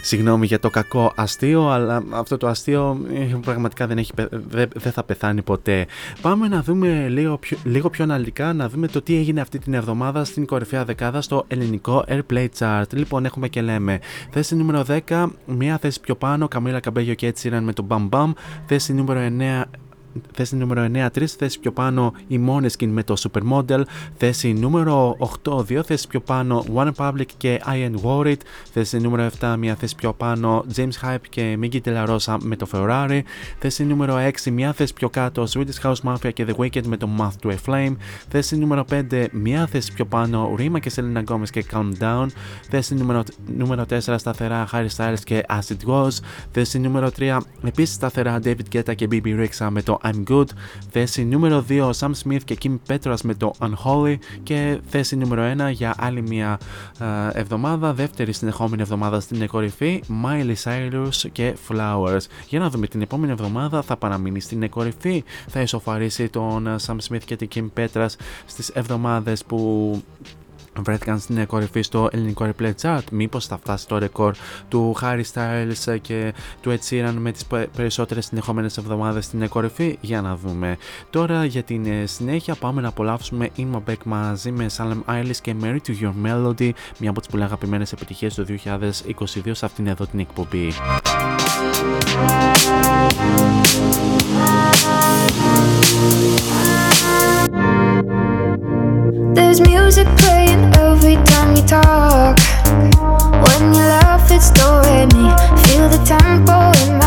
Συγγνώμη για το κακό αστείο, αλλά αυτό το αστείο ε, πραγματικά δεν, έχει, δεν, θα πεθάνει ποτέ. Πάμε να δούμε λίγο πιο, λίγο πιο αναλυτικά, να δούμε το τι έγινε αυτή την εβδομάδα στην κορυφαία δεκάδα στο ελληνικό Airplay Chart. Λοιπόν, έχουμε και λέμε θέση νούμερο 10, μία θέση πιο πάνω, Καμίλα Καμπέγιο και έτσι με το Bam Bam. Θέση νούμερο 9, θέση νούμερο 9, τρεις θέσεις πιο πάνω η Måneskin με το Supermodel, θέση νούμερο 8, δύο θέσεις πιο πάνω One Republic και I Am Worried, θέση νούμερο 7, μια θέση πιο πάνω James Hype και Miggy Rosa με το Ferrari, θέση νούμερο 6, μια θέση πιο κάτω Swedish House Mafia και The Wicked με το Moth to a Flame, θέση νούμερο 5, μια θέση πιο πάνω Rima και Selena Gomez και Calm Down, θέση νούμερο, νούμερο 4 σταθερά Harry Styles και Acid Was, θέση νούμερο 3 επίσης σταθερά David Guetta και BB Rexha με το I'm Good, θέση νούμερο 2 Sam Smith και Kim Petras με το Unholy. Και θέση νούμερο 1 για άλλη μια ε, εβδομάδα, δεύτερη συνεχόμενη εβδομάδα στην κορυφή Miley Cyrus και Flowers. Για να δούμε την επόμενη εβδομάδα θα παραμείνει στην κορυφή, θα ισοφαρίσει τον ε, Sam Smith και την Kim Petras στις εβδομάδες που βρέθηκαν στην κορυφή στο ελληνικό replay chart. Μήπως θα φτάσει το ρεκόρ του Harry Styles και του Ed Sheeran με τις περισσότερες συνεχόμενες εβδομάδες στην κορυφή; Για να δούμε. Τώρα για την ε, συνέχεια πάμε να απολαύσουμε In My Back μαζί με Salem Eilish και Mary to Your Melody, μια από τις πολύ αγαπημένες επιτυχίες του 2022 σε αυτήν εδώ την εκπομπή. There's music playing every time you talk. When you laugh, it's me. Feel the tempo in my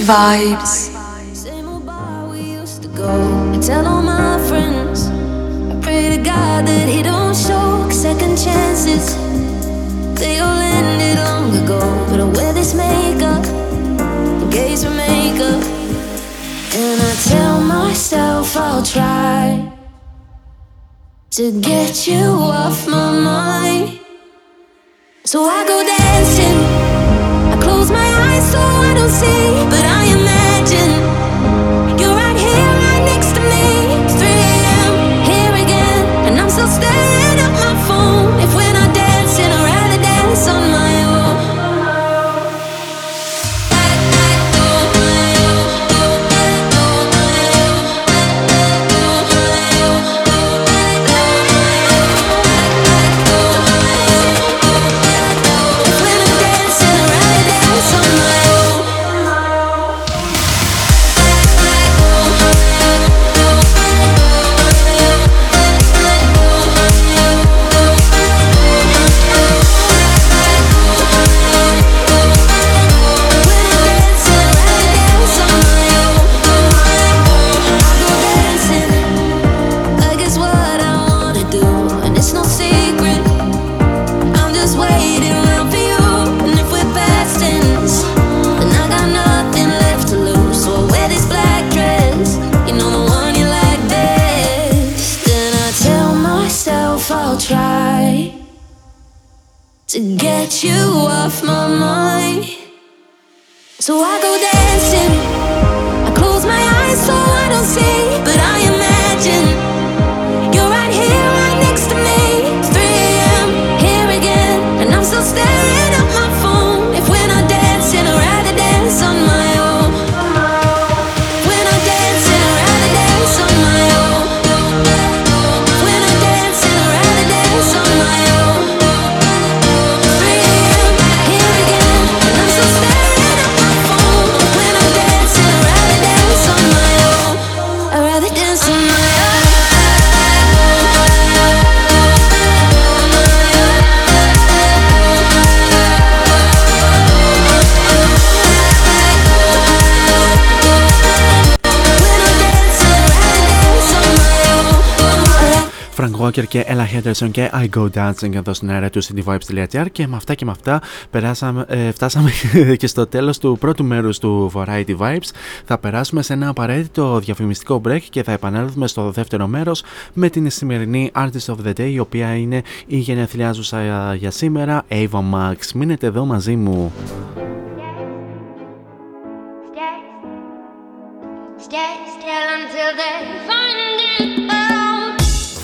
Vibes. Same old bar we used to go and tell all my friends. I pray to God that He don't show second chances. They all ended long ago, but I wear this makeup, the gaze with makeup, and I tell myself I'll try to get you off my mind. So I go dancing see, but I Walker και Ella Henderson και I Go Dancing εδώ στην αέρα του cityvibes.gr και με αυτά και με αυτά περάσαμε, ε, φτάσαμε και στο τέλος του πρώτου μέρους του Variety Vibes. Θα περάσουμε σε ένα απαραίτητο διαφημιστικό break και θα επανέλθουμε στο δεύτερο μέρος με την σημερινή Artist of the Day η οποία είναι η γενεθλιάζουσα για σήμερα Ava Max. Μείνετε εδώ μαζί μου. Stay still until they find it out.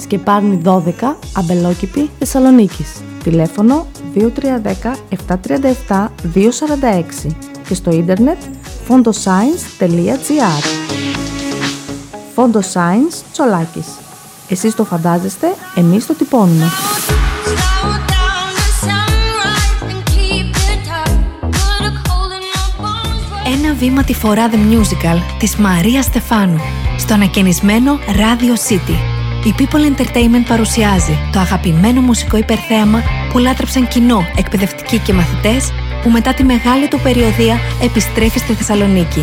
Σκεπάρνη 12, Αμπελόκηπη, Θεσσαλονίκης. Τηλέφωνο 2310 737 246 και στο ίντερνετ fondoscience.gr Φόντο Science Τσολάκης. Εσείς το φαντάζεστε, εμείς το τυπώνουμε. Ένα βήμα τη φορά The Musical της Μαρία Στεφάνου στο ανακαινισμένο Radio City. Η People Entertainment παρουσιάζει το αγαπημένο μουσικό υπερθέαμα που λάτρεψαν κοινό, εκπαιδευτικοί και μαθητές που μετά τη μεγάλη του περιοδία επιστρέφει στη Θεσσαλονίκη.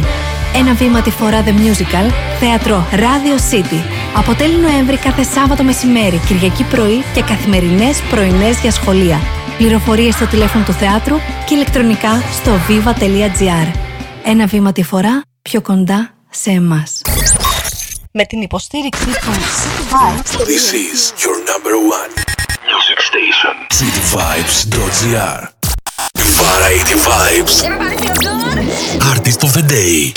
Ένα βήμα τη φορά The Musical, θέατρο Radio City. Από τέλη Νοέμβρη κάθε Σάββατο μεσημέρι, Κυριακή πρωί και καθημερινές πρωινές για σχολεία. Πληροφορίες στο τηλέφωνο του θεάτρου και ηλεκτρονικά στο viva.gr. Ένα βήμα τη φορά πιο κοντά σε εμάς. Με την υποστήριξη του City Vibes. This is your number one music station. Cityvibes.gr Variety Vibes Artist of the Day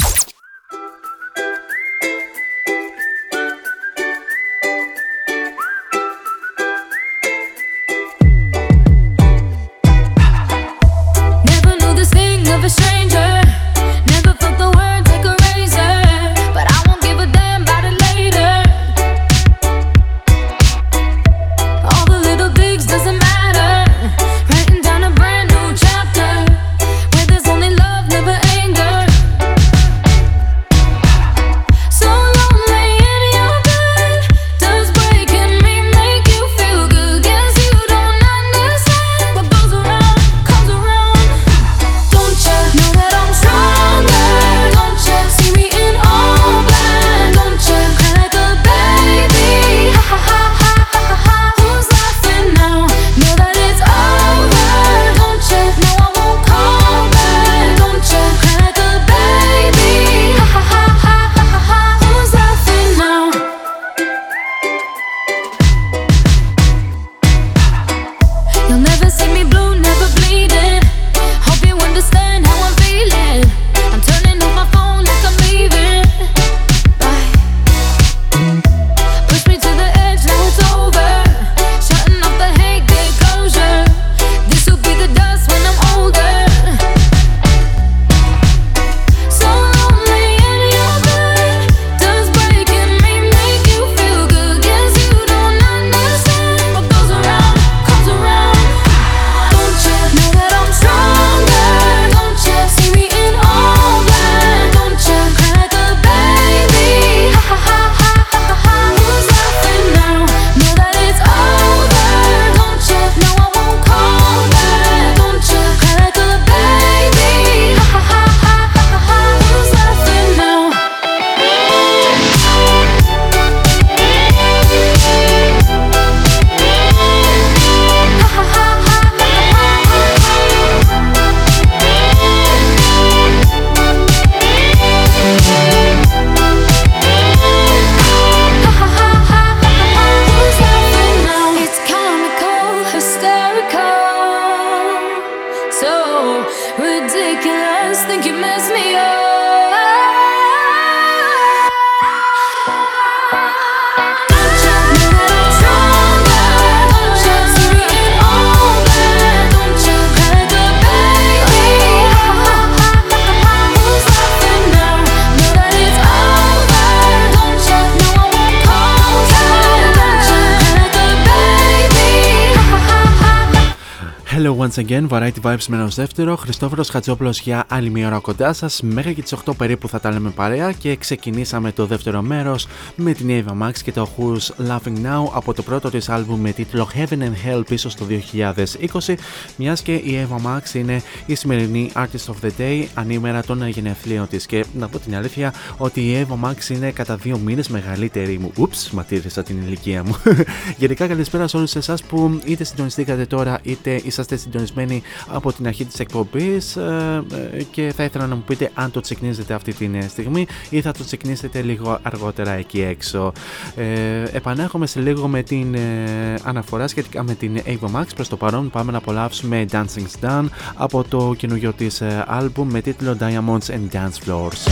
ridiculous. Think you miss me Hello once again, Variety Vibes με ένα δεύτερο. Χριστόφορος Χατζόπουλος για άλλη μία ώρα κοντά σας. Μέχρι και τις 8 περίπου θα τα λέμε παρέα και ξεκινήσαμε το δεύτερο μέρος με την Eva Max και το Who's Laughing Now από το πρώτο της άλμπουμ με τίτλο Heaven and Hell πίσω στο 2020. Μιας και η Eva Max είναι η σημερινή Artist of the Day ανήμερα των γενεθλίων της. Και να πω την αλήθεια ότι η Eva Max είναι κατά δύο μήνες μεγαλύτερη μου. Ούψ, ματήρισα την ηλικία μου. Γενικά καλησπέρα σε όλους εσάς που είτε συντονιστήκατε τώρα είτε είσαστε συντονισμένοι από την αρχή της εκπομπής ε, ε, και θα ήθελα να μου πείτε αν το τσεκνίζετε αυτή τη στιγμή ή θα το τσεκνίσετε λίγο αργότερα εκεί έξω. Ε, επανέρχομαι σε λίγο με την ε, αναφορά σχετικά με την Ava Max. Προς το παρόν πάμε να απολαύσουμε Dancing's Done από το καινούργιο της άλμπουμ με τίτλο Diamonds and Dance Floors.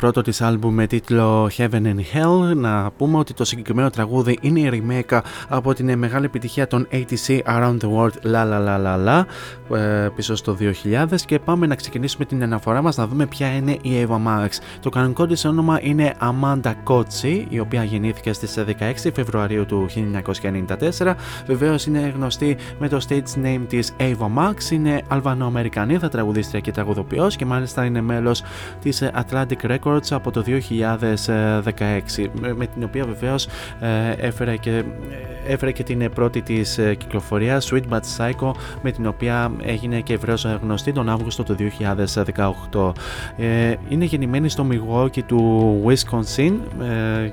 Πρώτο της άλμπου με τίτλο Heaven and Hell. Να πούμε ότι το συγκεκριμένο τραγούδι είναι η remake από την μεγάλη επιτυχία των ATC Around the World La La La La La πίσω στο 2000 και πάμε να ξεκινήσουμε την αναφορά μας να δούμε ποια είναι η Ava Max. Το κανονικό της όνομα είναι Amanda Kotzi η οποία γεννήθηκε στις 16 Φεβρουαρίου του 1994. Βεβαίως είναι γνωστή με το stage name της Ava Max. Είναι Αλβανοαμερικανίδα τραγουδίστρια και τραγουδοποιός και μάλιστα είναι μέλος της ε, Atlantic Records από το 2016 με την οποία βεβαίως ε, έφερε και, έφερε και την πρώτη της ε, κυκλοφορία Sweet But Psycho με την οποία έγινε και ευρέως γνωστή τον Αύγουστο του 2018 είναι γεννημένη στο Milwaukee του Wisconsin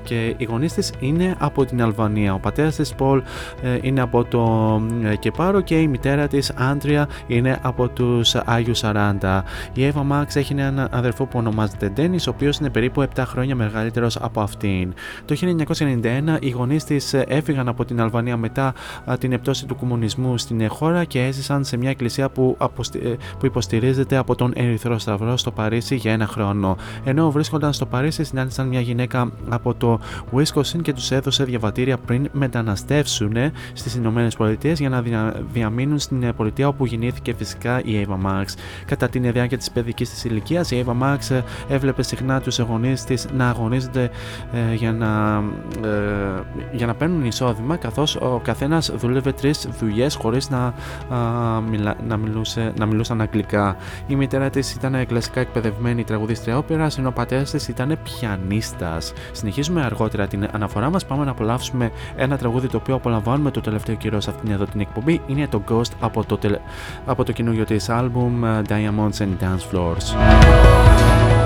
και οι γονείς της είναι από την Αλβανία. Ο πατέρας της Paul είναι από το Κεπάρο και η μητέρα της Άντρια είναι από τους Άγιους 40 η Eva Max έχει έναν αδερφό που ονομάζεται Dennis, ο οποίος είναι περίπου 7 χρόνια μεγαλύτερος από αυτήν. Το 1991 οι γονείς της έφυγαν από την Αλβανία μετά την επτώση του κομμουνισμού στην χώρα και έζησαν σε μια εκκλησία που, ε, που υποστηρίζεται από τον Ερυθρό Σταυρό στο Παρίσι για ένα χρόνο. Ενώ βρίσκονταν στο Παρίσι, συνάντησαν μια γυναίκα από το Wisconsin και τους έδωσε διαβατήρια πριν μεταναστεύσουν στις Ηνωμένες Πολιτείες για να διαμείνουν στην πολιτεία όπου γεννήθηκε φυσικά η Ava Max. Κατά την διάρκεια της παιδικής της ηλικίας, η Ava Max Μάξ έβλεπε συχνά τους αγωνίες της να αγωνίζονται ε, για, να, ε, για να παίρνουν εισόδημα καθώς ο καθένας δούλευε τρεις δουλειές χωρίς να, μιλά, να, μιλούσε, να μιλούσαν αγγλικά. Η μητέρα της ήταν κλασικά εκπαιδευμένη τραγουδίστρια όπερας ενώ ο πατέρας της ήταν πιανίστας. Συνεχίζουμε αργότερα την αναφορά μας, πάμε να απολαύσουμε ένα τραγούδι το οποίο απολαμβάνουμε το τελευταίο καιρό σε αυτήν εδώ την εκπομπή. Είναι το Ghost από το, τελε... από το καινούριο της άλμπουμ Diamonds and Dance Floors.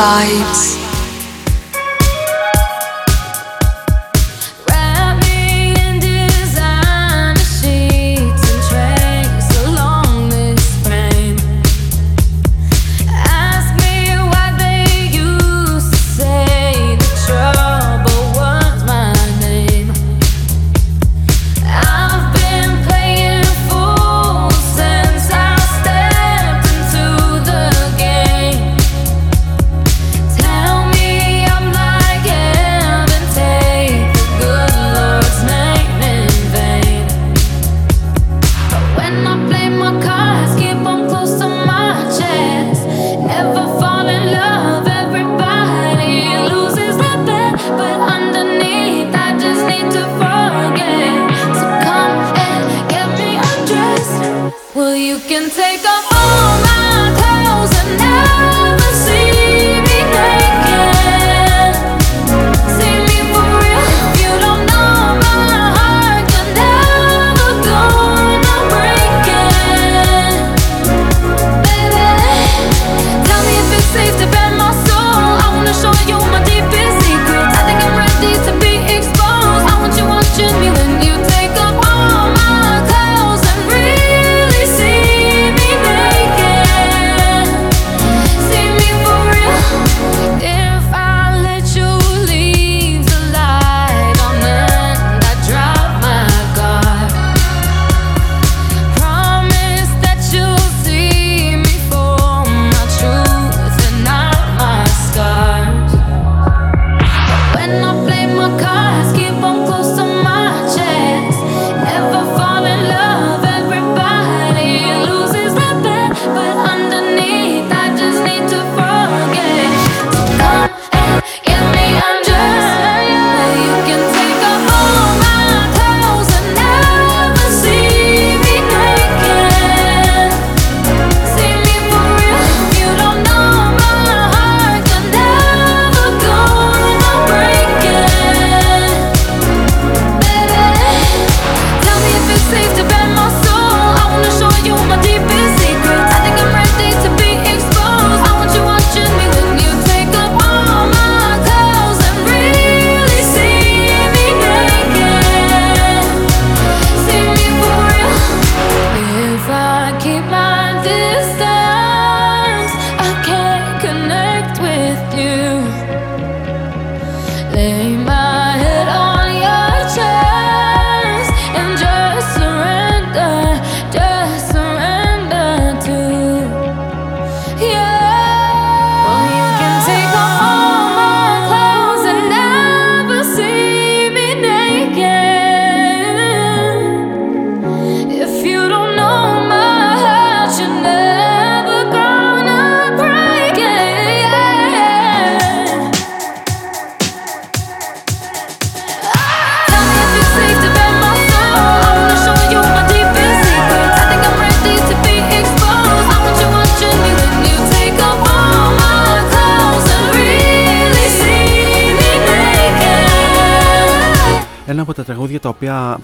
Vibes.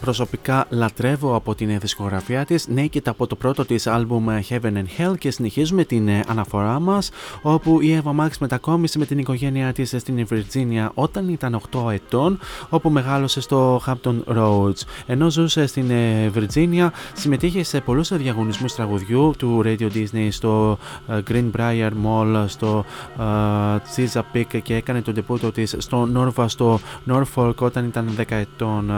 Προσωπικά λατρεύω από την δισκογραφία της. Naked από το πρώτο της άλμπουμ Heaven and Hell και συνεχίζουμε την ε, αναφορά μας όπου η Eva Max μετακόμισε με την οικογένειά της στην Virginia όταν ήταν 8 ετών όπου μεγάλωσε στο Hampton Roads. Ενώ ζούσε στην ε, Virginia συμμετείχε σε πολλούς διαγωνισμούς τραγουδιού του Radio Disney στο ε, Greenbrier Mall στο Chesapeake και έκανε τον τεπούτο της στο Norva στο Norfolk όταν ήταν 10 ετών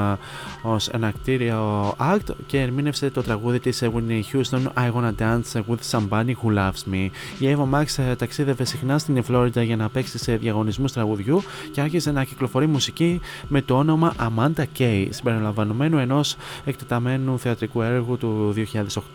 ως ένα κτίριο act και ερμήνευσε το τραγούδι της Winnie Houston I Wanna Dance with Somebody Who Loves Me. Η Eva Max ε, ταξίδευε συχνά στην Φλόριντα για να παίξει σε διαγωνισμούς τραγουδιού και άρχισε να κυκλοφορεί μουσική με το όνομα Amanda Kay, συμπεριλαμβανομένου ενός εκτεταμένου θεατρικού έργου του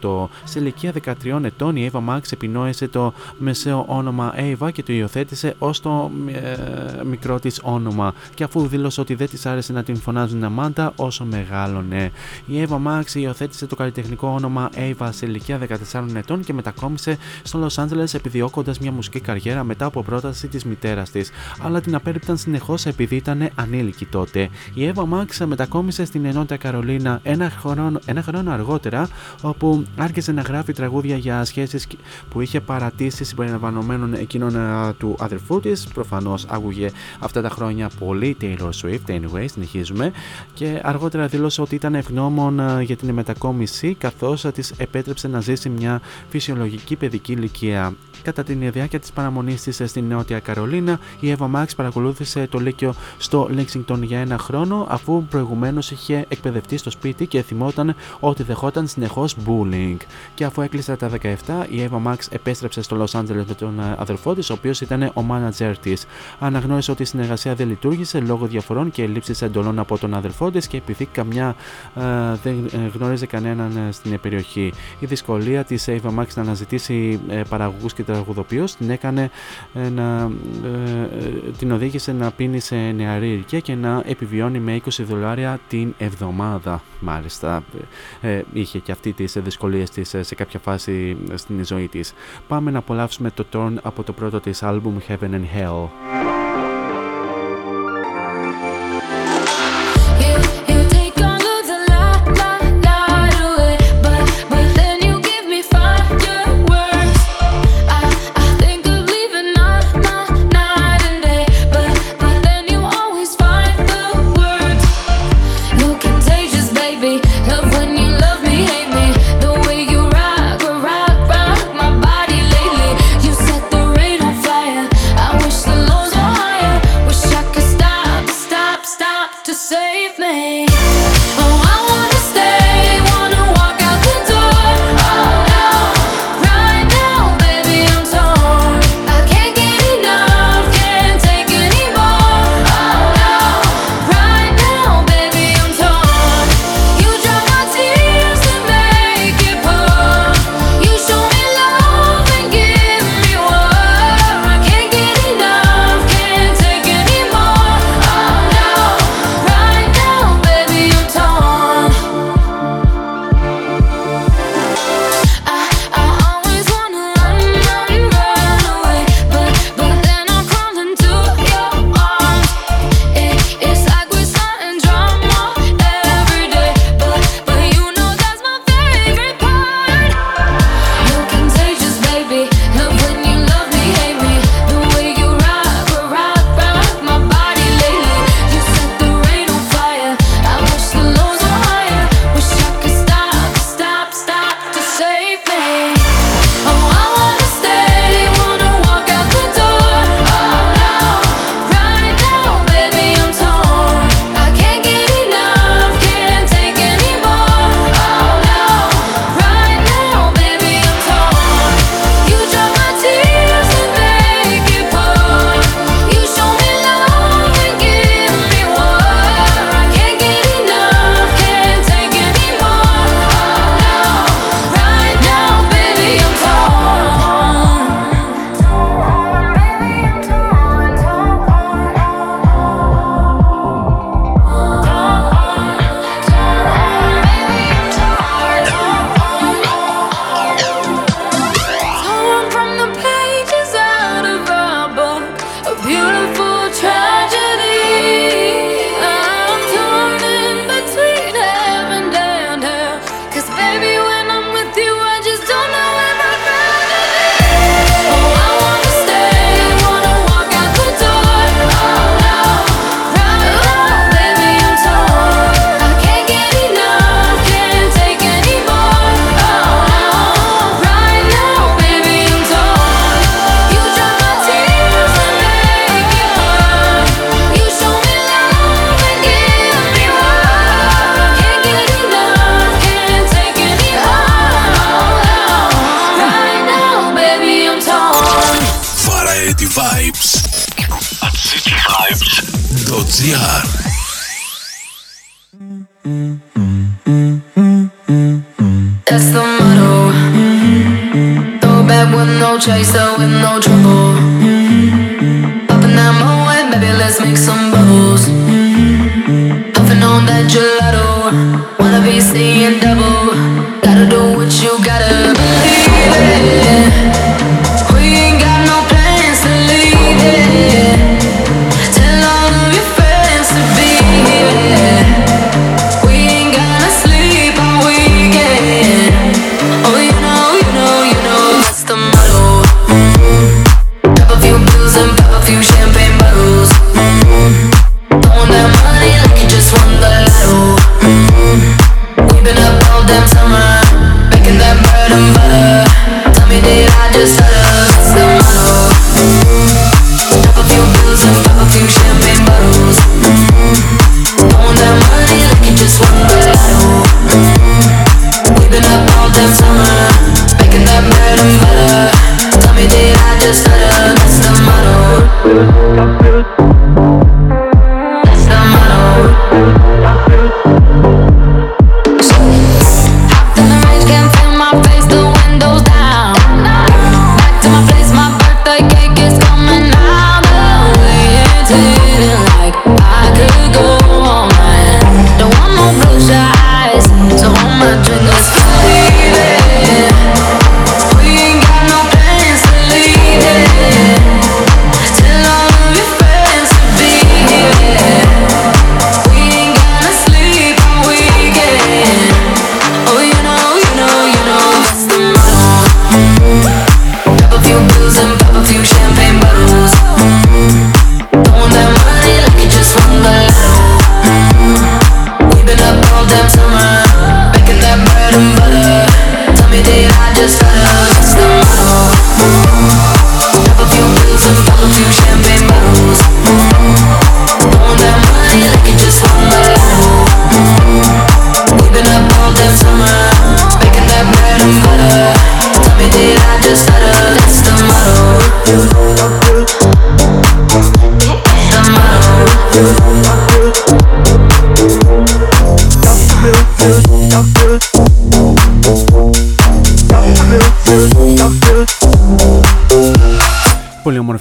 2008. Σε ηλικία 13 ετών η Eva Max επινόησε το μεσαίο όνομα Ava και το υιοθέτησε ως το ε, μικρό της όνομα και αφού δήλωσε ότι δεν της άρεσε να την φωνάζουν Σαμάντα όσο μεγάλωνε. Η Eva Max υιοθέτησε το καλλιτεχνικό όνομα Ava σε ηλικία 14 ετών και μετακόμισε στο Λο Άντζελε επιδιώκοντας μια μουσική καριέρα μετά από πρόταση της μητέρας της, αλλά την απέρριπταν συνεχώς επειδή ήταν ανήλικη τότε. Η Eva Max μετακόμισε στην Ενότητα Καρολίνα ένα χρόνο, ένα χρόνο αργότερα, όπου άρχισε να γράφει τραγούδια για σχέσεις που είχε παρατήσει συμπεριλαμβανομένων εκείνων του αδερφού της. Προφανώς άκουγε αυτά τα χρόνια πολύ Taylor Swift, anyway, συνεχίζουμε. Και αργότερα δήλωσε ότι ήταν ευγνώμων για την μετακόμιση, καθώς της επέτρεψε να ζήσει μια φυσιολογική παιδική ηλικία. Κατά την διάρκεια της παραμονής της στην Νότια Καρολίνα, η Eva Max παρακολούθησε το Λύκειο στο Lexington για ένα χρόνο, αφού προηγουμένως είχε εκπαιδευτεί στο σπίτι και θυμόταν ότι δεχόταν συνεχώς bullying. Και αφού έκλεισε τα 17, η Eva Max επέστρεψε στο Los Angeles με τον αδερφό της, ο οποίος ήταν ο manager της. Αναγνώρισε ότι η συνεργασία δεν λειτουργήσε λόγω διαφορών και λήψης εντολών από τον αδερφό της και επειδή καμιά δεν γνώριζε κανέναν στην περιοχή. Η δυσκολία της Eva Max να αναζητήσει ε, παραγωγούς και τραγουδοποιού την έκανε ε, να, ε, την οδήγησε να πίνει σε νεαρή ηλικία και να επιβιώνει με 20 δολάρια την εβδομάδα. Μάλιστα, είχε και αυτή τις δυσκολίες της σε κάποια φάση στην ζωή της. Πάμε να απολαύσουμε το Torn από το πρώτο της άλμπουμ Heaven and Hell.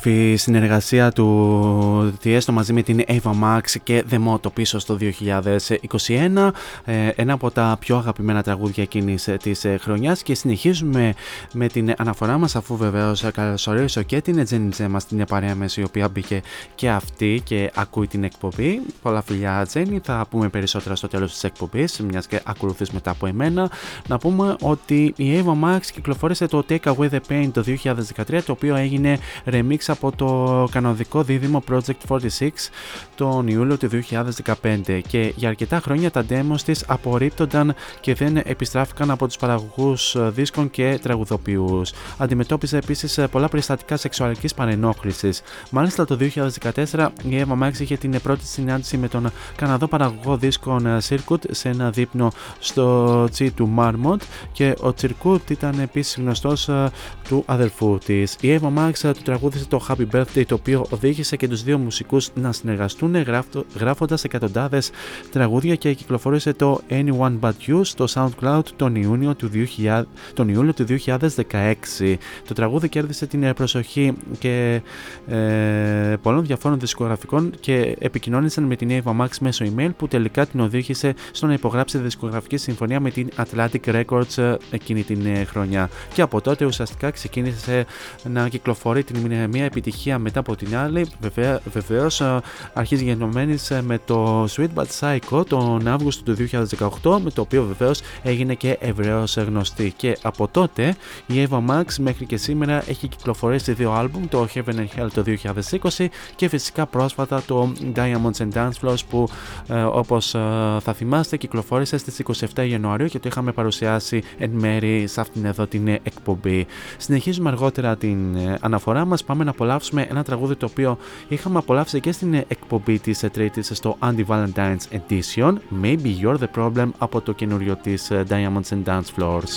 Όμορφη συνεργασία του Tiesto μαζί με την Ava Max και The Moto πίσω στο 2021 ε, ένα από τα πιο αγαπημένα τραγούδια εκείνης της ε, χρονιάς και συνεχίζουμε με την αναφορά μας αφού βεβαίως καλωσορίσω και την Τζένι μας την παρέα μέση η οποία μπήκε και αυτή και ακούει την εκπομπή. Πολλά φιλιά Τζένι. Θα πούμε περισσότερα στο τέλος της εκπομπής μιας και ακολουθείς μετά από εμένα. Να πούμε ότι η Ava Max κυκλοφόρησε το Take Away the Pain το 2013 το οποίο έγινε remix από το κανονικό δίδυμο Project 46 τον Ιούλιο του 2015 και για αρκετά χρόνια τα demos της απορρίπτονταν και δεν επιστράφηκαν από τους παραγωγούς δίσκων και τραγουδοποιούς. Αντιμετώπιζε επίσης πολλά περιστατικά σεξουαλικής παρενόχλησης. Μάλιστα το 2014 η Eva Max είχε την πρώτη συνάντηση με τον Καναδό παραγωγό δίσκων Circuit σε ένα δείπνο στο G του Marmot και ο Circuit ήταν επίσης γνωστός ε, του αδελφού της. Η Eva Max του τραγούδισε το Happy Birthday το οποίο οδήγησε και τους δύο μουσικούς να συνεργαστούν γράφοντας εκατοντάδες τραγούδια και κυκλοφόρησε το Anyone But You στο SoundCloud τον Ιούνιο του 2000, τον Ιούλιο του 2016. Το τραγούδι κέρδισε την προσοχή και ε, πολλών διαφόρων δισκογραφικών και επικοινώνησαν με την Eva Max μέσω email που τελικά την οδήγησε στο να υπογράψει δισκογραφική συμφωνία με την Atlantic Records ε, εκείνη την ε, χρονιά. Και από τότε ουσιαστικά ξεκίνησε να κυκλοφορεί την μια επιτυχία μετά από την άλλη. Βεβαίως αρχίζει γενομένη με το Sweet But Psycho τον Αύγουστο του 2018, με το οποίο βεβαίως έγινε και ευρέως γνωστή. Και από τότε η Eva Max μέχρι και σήμερα έχει κυκλοφορήσει δύο άλμπουμ, το Heaven and Hell το 2020 και φυσικά πρόσφατα το Diamonds and Dance Floors που ε, όπως θα θυμάστε κυκλοφόρησε στις 27 Ιανουαρίου και το είχαμε παρουσιάσει εν μέρη σε αυτήν εδώ την εκπομπή. Συνεχίζουμε αργότερα την ε, αναφορά μας, πάμε να απολαύσουμε ένα τραγούδι το οποίο είχαμε απολαύσει και στην εκπομπή της Τρίτης στο Andy Valentine's Edition Maybe You're the Problem από το καινούριο της Diamonds and Dance Floors.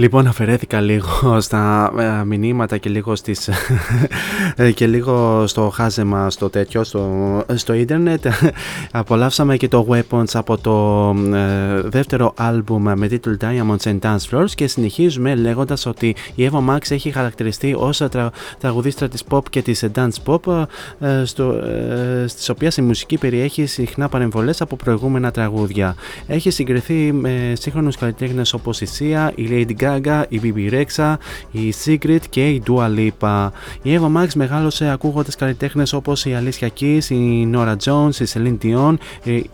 Λοιπόν, αφαιρέθηκα λίγο στα ε, μηνύματα και λίγο, στις, ε, και λίγο στο χάζεμα στο τέτοιο, στο, ε, στο ίντερνετ. Απολαύσαμε και το Weapons από το ε, δεύτερο άλμπουμ με τίτλο Diamonds and Dance Floors και συνεχίζουμε λέγοντας ότι η Evo Max έχει χαρακτηριστεί ως τρα, τραγουδίστρα της pop και της dance pop ε, στο, ε, η μουσική περιέχει συχνά παρεμβολές από προηγούμενα τραγούδια. Έχει συγκριθεί με σύγχρονους καλλιτέχνες όπως η Sia, η Lady Gaga, η BB Rexa, η Secret και η Dua Lipa. Η Evo Max μεγάλωσε ακούγοντας καλλιτέχνες όπως η Alicia Keys, η Nora Jones, η Celine Dion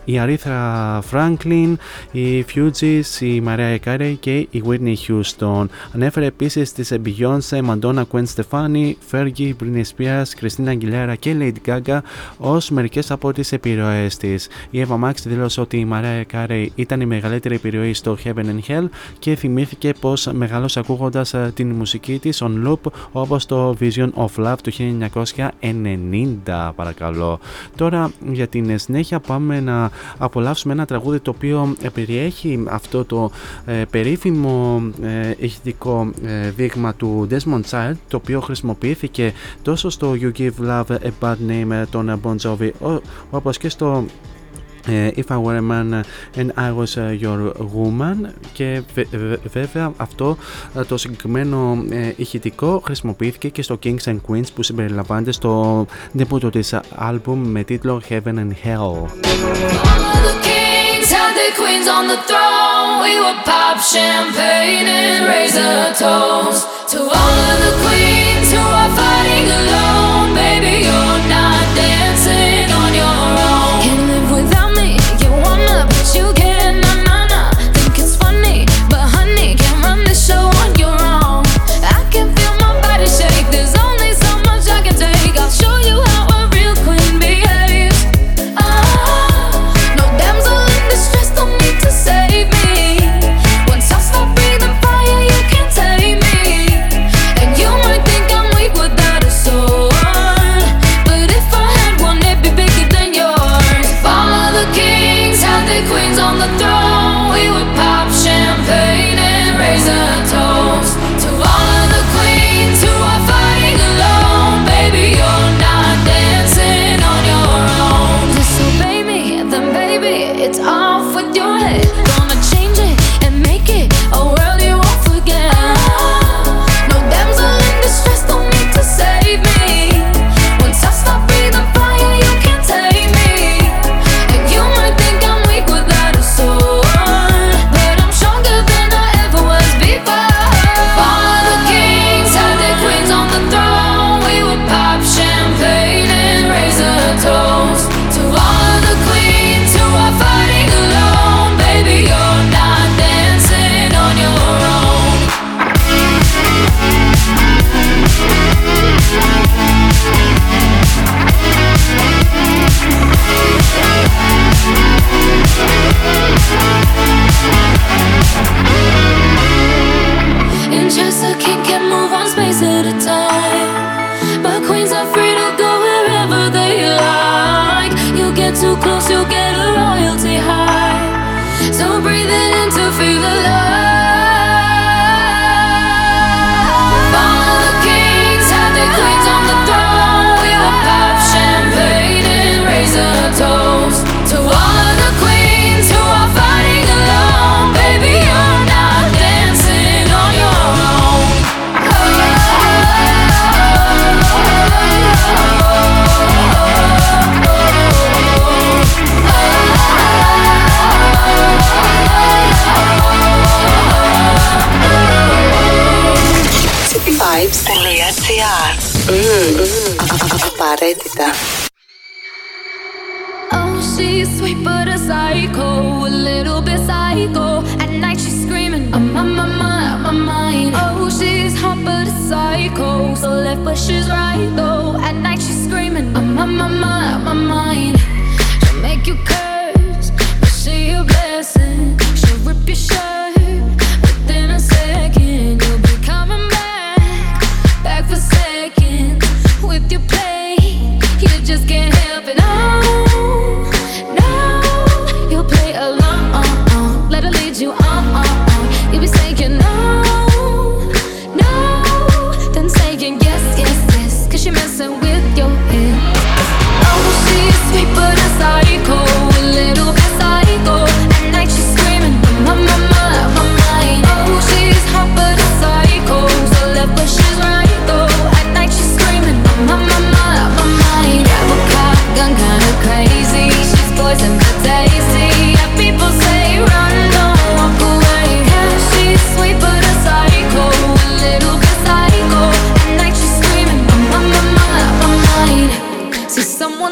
η Αρίθρα Φράγκλιν, η Φιούτζη, η Μαρία Carey και η Whitney Houston. Ανέφερε επίσης τις Εμπιγιόνσε, Μαντόνα Κουέν Στεφάνι, Fergie, Μπριν Σπία, Κριστεί Aguilera και Λέιντ Γκάγκα ως μερικές από τις επιρροές της. Η Εύα Μάξ δήλωσε ότι η Μαρία Carey ήταν η μεγαλύτερη επιρροή στο Heaven and Hell και θυμήθηκε πως μεγάλος ακούγοντας ε, την μουσική της on loop όπως το Vision of Love του 1990. Παρακαλώ. Τώρα για την συνέχεια πάμε να απολαύσουμε ένα τραγούδι το οποίο ε, περιέχει αυτό το ε, περίφημο ε, ηχητικό ε, δείγμα του Desmond Child το οποίο χρησιμοποιήθηκε τόσο στο You Give Love a Bad Name ε, των Bon Jovi όπως και στο ε, if I were a man ε, and I was ε, your woman και βέβαια αυτό το συγκεκριμένο ηχητικό χρησιμοποιήθηκε και στο Kings and Queens που συμπεριλαμβάνεται στο του της άλμπουμ με τίτλο Heaven and Hell.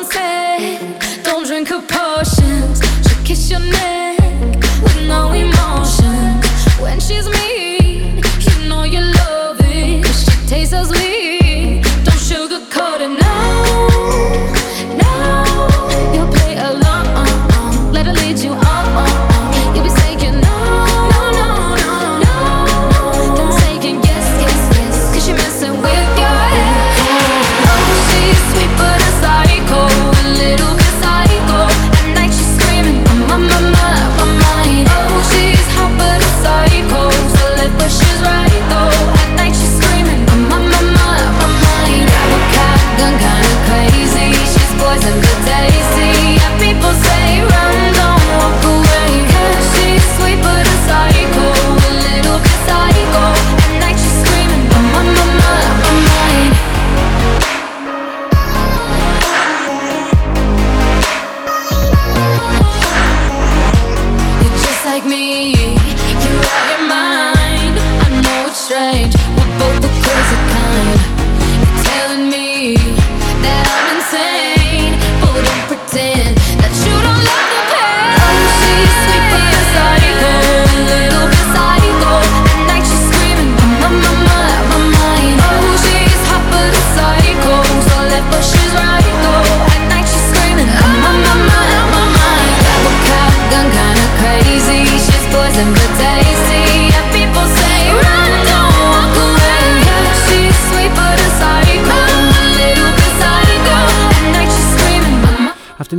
danser dans une coupe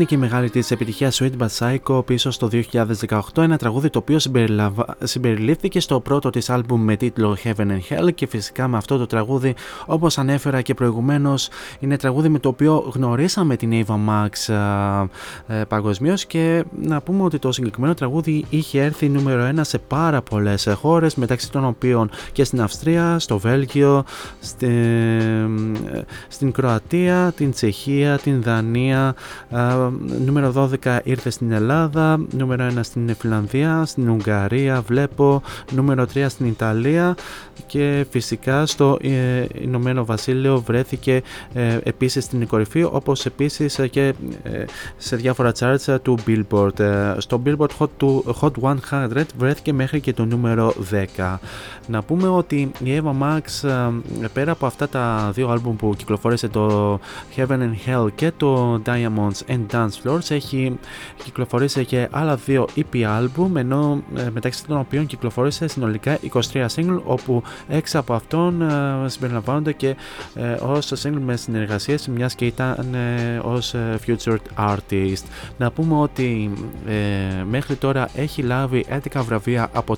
και η μεγάλη της επιτυχία Sweet But Psycho πίσω στο 2018. Ένα τραγούδι το οποίο συμπεριλαβα- συμπεριλήφθηκε στο πρώτο της άλμπουμ με τίτλο Heaven and Hell και φυσικά με αυτό το τραγούδι, όπως ανέφερα και προηγουμένως, είναι τραγούδι με το οποίο γνωρίσαμε την Ava Max ε, παγκοσμίως και να πούμε ότι το συγκεκριμένο τραγούδι είχε έρθει νούμερο 1 σε πάρα πολλές χώρες, μεταξύ των οποίων και στην Αυστρία, στο Βέλγιο, στη, ε, στην Κροατία, την Τσεχία, την Δανία. Ε, νούμερο 12 ήρθε στην Ελλάδα, νούμερο 1 στην Φιλανδία, στην Ουγγαρία βλέπω, νούμερο 3 στην Ιταλία και φυσικά στο ε, Ηνωμένο Βασίλειο βρέθηκε ε, επίσης στην κορυφή όπως επίσης ε, και ε, σε διάφορα charts ε, του Billboard. Ε, στο Billboard Hot, του, Hot 100 βρέθηκε μέχρι και το νούμερο 10. Να πούμε ότι η Eva Max ε, πέρα από αυτά τα δύο άλμπουμ που κυκλοφόρησε το Heaven and Hell και το Diamonds and Dance Floors έχει κυκλοφορήσει και άλλα δύο EP άλμπουμ ενώ ε, μεταξύ των οποίων κυκλοφόρησε συνολικά 23 single όπου 6 από αυτών ε, συμπεριλαμβάνονται και ε, ως single με συνεργασίες μιας και ήταν ε, ως ε, featured artist. Να πούμε ότι ε, μέχρι τώρα έχει λάβει 11 βραβεία από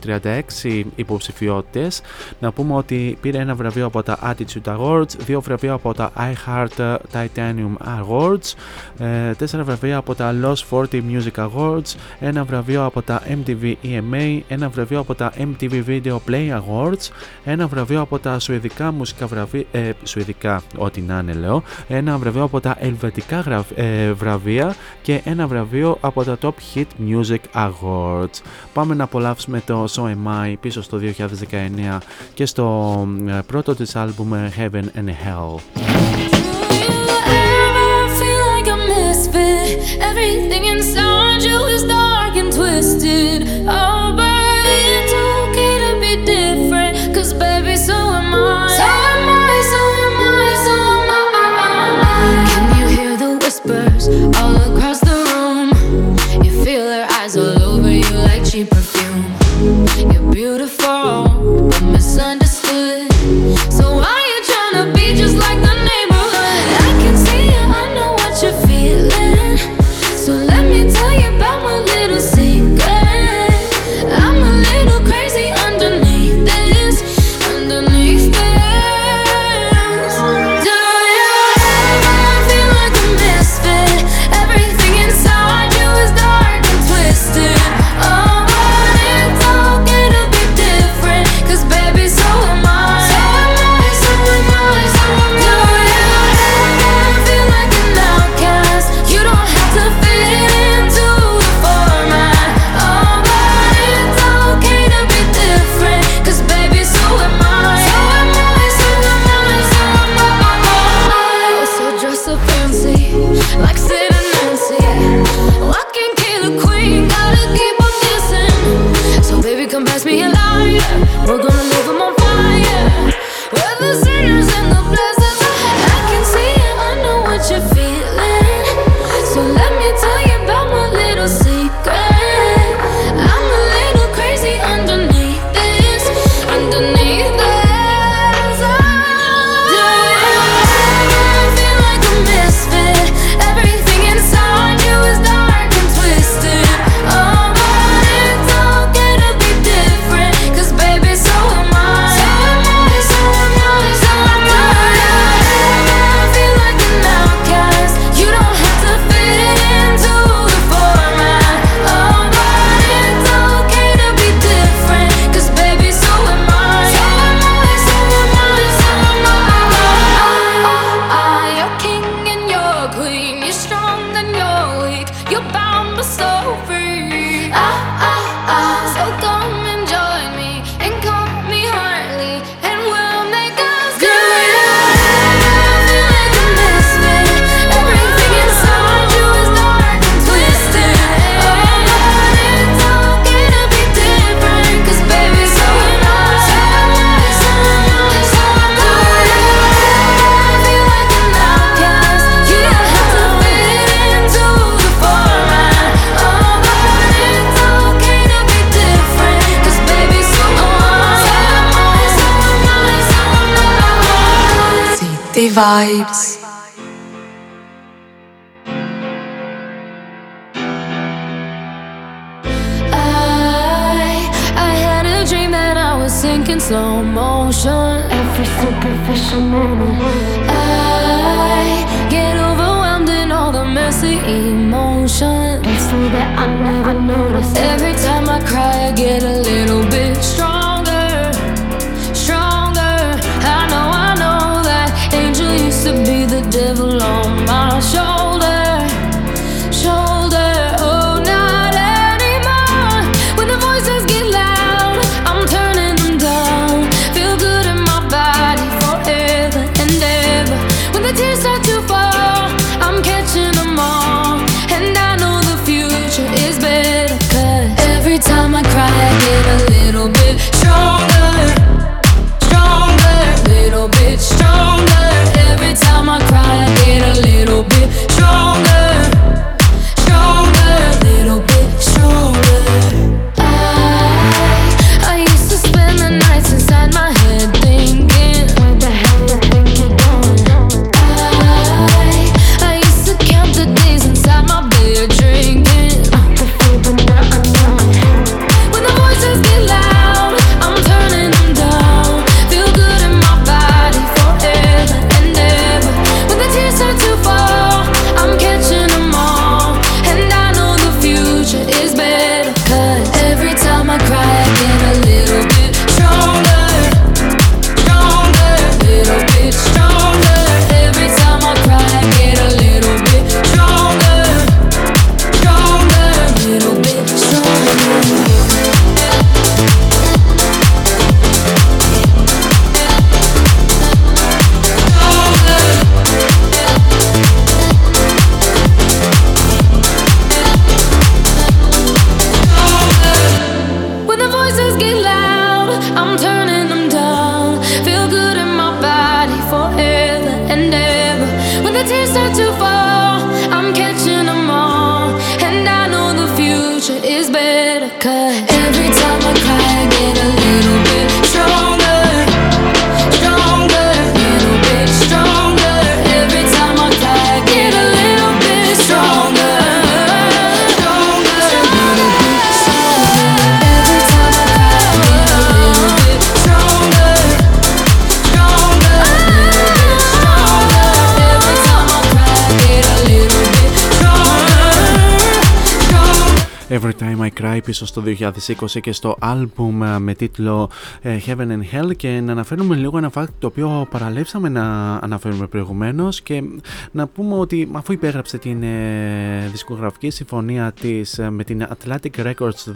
36 υποψηφιότητες. Να πούμε ότι πήρε ένα βραβείο από τα Attitude Awards, δύο βραβεία από τα iHeart Titanium Awards, ε, τέσσερα βραβεία από τα Lost 40 Music Awards, ένα βραβείο από τα MTV EMA, ένα βραβείο από τα MTV Video Play Awards, ένα βραβείο από τα Σουηδικά Μουσικά Βραβεία, ε, Σουηδικά, ό,τι να είναι λέω, ένα βραβείο από τα Ελβετικά γραφ- ε, βραβεία και ένα βραβείο από τα Top Hit Music Awards. Πάμε να απολαύσουμε το So Am I πίσω στο 2019 και στο ε, πρώτο της άλμπουμ ε, Heaven and Hell. Everything inside you is dark and twisted. Oh, but it's okay to be different. Cause baby, so am I. So am I, so am I, so am I. Can you hear the whispers all across the vibes. I I had a dream that I was sinking slow motion. Every superficial moment. πίσω στο 2020 και στο άλμπουμ ε, με τίτλο ε, Heaven and Hell και να αναφέρουμε λίγο ένα fact το οποίο παραλέψαμε να αναφέρουμε προηγουμένως και να πούμε ότι αφού υπέγραψε την ε, δισκογραφική συμφωνία της με την Atlantic Records το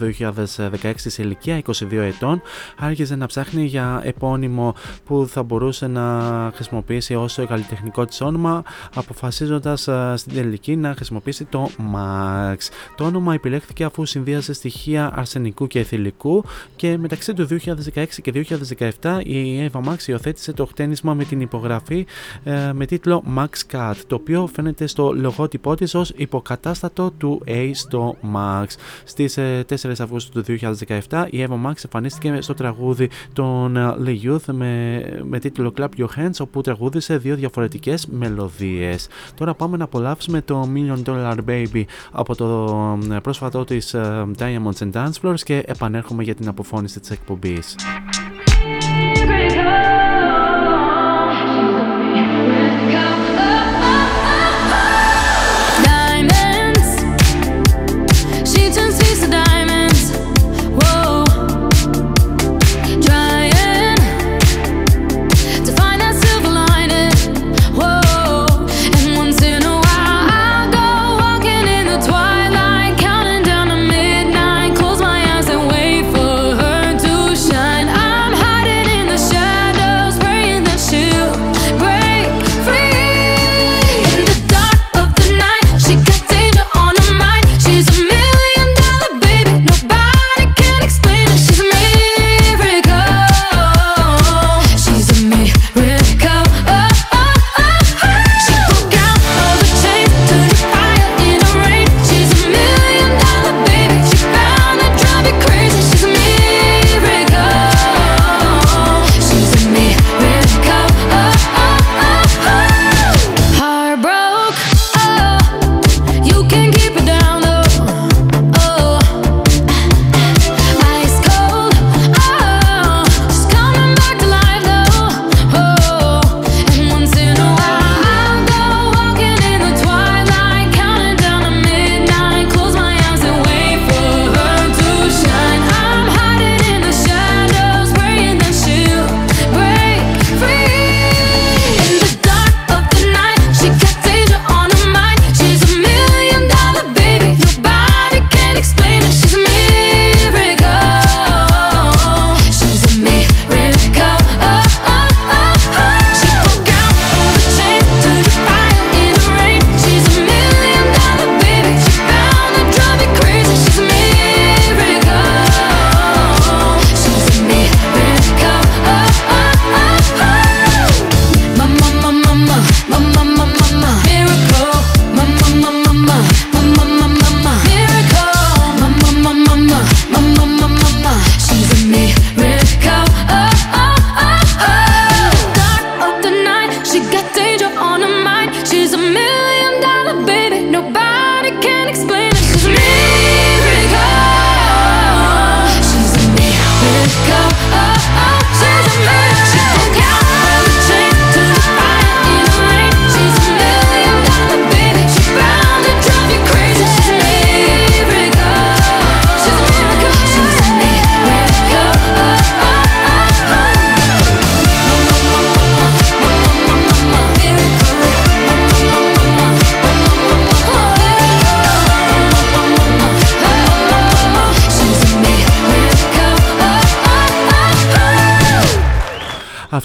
2016 σε ηλικία 22 ετών άρχιζε να ψάχνει για επώνυμο που θα μπορούσε να χρησιμοποιήσει όσο καλλιτεχνικό της όνομα αποφασίζοντας στην τελική να χρησιμοποιήσει το Max. Το όνομα επιλέχθηκε αφού συνδύασε στοιχεία στοιχεία αρσενικού και εθιλικού και μεταξύ του 2016 και 2017 η Eva Max υιοθέτησε το χτένισμα με την υπογραφή ε, με τίτλο Max Cat το οποίο φαίνεται στο λογότυπό της ως υποκατάστατο του A στο Max. Στις ε, 4 Αυγούστου του 2017 η Eva Max εμφανίστηκε στο τραγούδι των ε, Le Youth με, τίτλο Club Your Hands όπου τραγούδισε δύο διαφορετικές μελωδίες. Τώρα πάμε να απολαύσουμε το Million Dollar Baby από το πρόσφατό της Diamond and Dance και επανέρχομαι για την αποφώνηση της εκπομπής.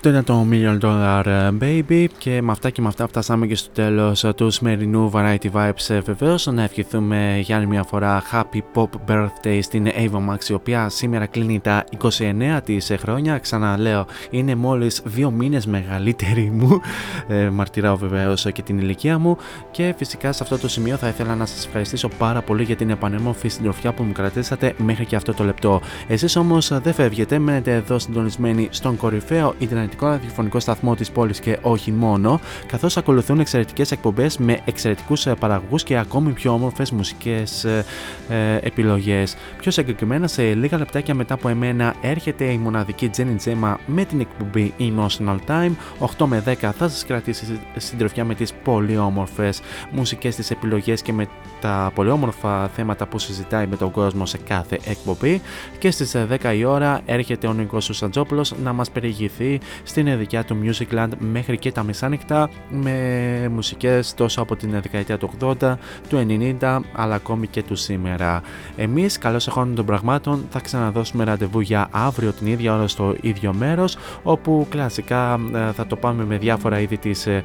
Αυτό ήταν το Million Dollar ε, Baby και με αυτά και με αυτά φτάσαμε και στο τέλος ε, του σημερινού Variety Vibes. Ε, βεβαίως να ευχηθούμε για άλλη μια φορά Happy Pop Birthday στην Ava Max η οποία σήμερα κλείνει τα 29 της χρόνια. Ξαναλέω είναι μόλις δύο μήνες μεγαλύτερη μου. Ε, μαρτυράω βεβαίως και την ηλικία μου. Και φυσικά σε αυτό το σημείο θα ήθελα να σας ευχαριστήσω πάρα πολύ για την επανέμορφη συντροφιά που μου κρατήσατε μέχρι και αυτό το λεπτό. Εσείς όμως δεν φεύγετε μένετε εδώ συντονισμένοι στον κορυφαίο ιντερνετικό ραδιοφωνικό σταθμό της πόλης και όχι μόνο, καθώς ακολουθούν εξαιρετικές εκπομπές με εξαιρετικούς ε, παραγωγούς και ακόμη πιο όμορφες μουσικές ε, ε, επιλογές. Πιο συγκεκριμένα, σε λίγα λεπτάκια μετά από εμένα έρχεται η μοναδική Jenny Τζέμα με την εκπομπή Emotional Time. 8 με 10 θα σας κρατήσει συντροφιά με τις πολύ όμορφες μουσικές τη επιλογές και με τα πολύ όμορφα θέματα που συζητάει με τον κόσμο σε κάθε εκπομπή. Και στις 10 η ώρα έρχεται ο Νίκος Σαντζόπουλο να μας περιηγηθεί στην δικιά του Musicland μέχρι και τα μεσάνυχτα με μουσικές τόσο από την δεκαετία του 80, του 90 αλλά ακόμη και του σήμερα. Εμείς καλώς εχόντων των πραγμάτων θα ξαναδώσουμε ραντεβού για αύριο την ίδια ώρα στο ίδιο μέρος όπου κλασικά ε, θα το πάμε με διάφορα είδη της ε,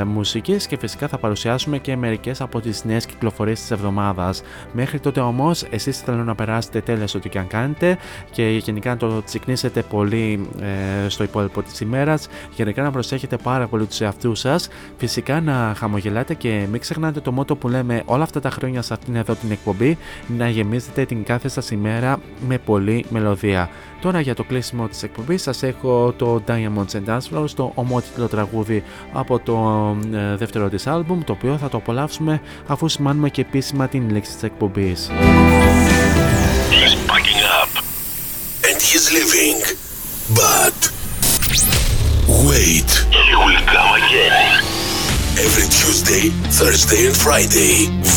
ε, μουσικής και φυσικά θα παρουσιάσουμε και μερικές από τις νέες κυκλοφορίες της εβδομάδας. Μέχρι τότε όμως εσείς θέλω να περάσετε τέλες ό,τι και αν κάνετε και γενικά να το τσικνίσετε πολύ ε, στο υπόλοιπο υπόλοιπο της ημέρας. Γενικά να προσέχετε πάρα πολύ τους εαυτούς σας. Φυσικά να χαμογελάτε και μην ξεχνάτε το μότο που λέμε όλα αυτά τα χρόνια σε αυτήν εδώ την εκπομπή να γεμίζετε την κάθε σας ημέρα με πολλή μελωδία. Τώρα για το κλείσιμο της εκπομπής σας έχω το Diamonds and Dance Floor στο ομότιτλο τραγούδι από το ε, δεύτερο της άλμπουμ το οποίο θα το απολαύσουμε αφού σημάνουμε και επίσημα την λήξη της εκπομπής. He's packing up and he's leaving, but Wait. He will come again. Every Tuesday, Thursday and Friday.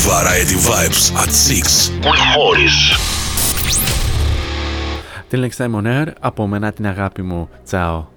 Variety Vibes at 6 with Morris. Till next από μένα την αγάπη μου. Τσάω.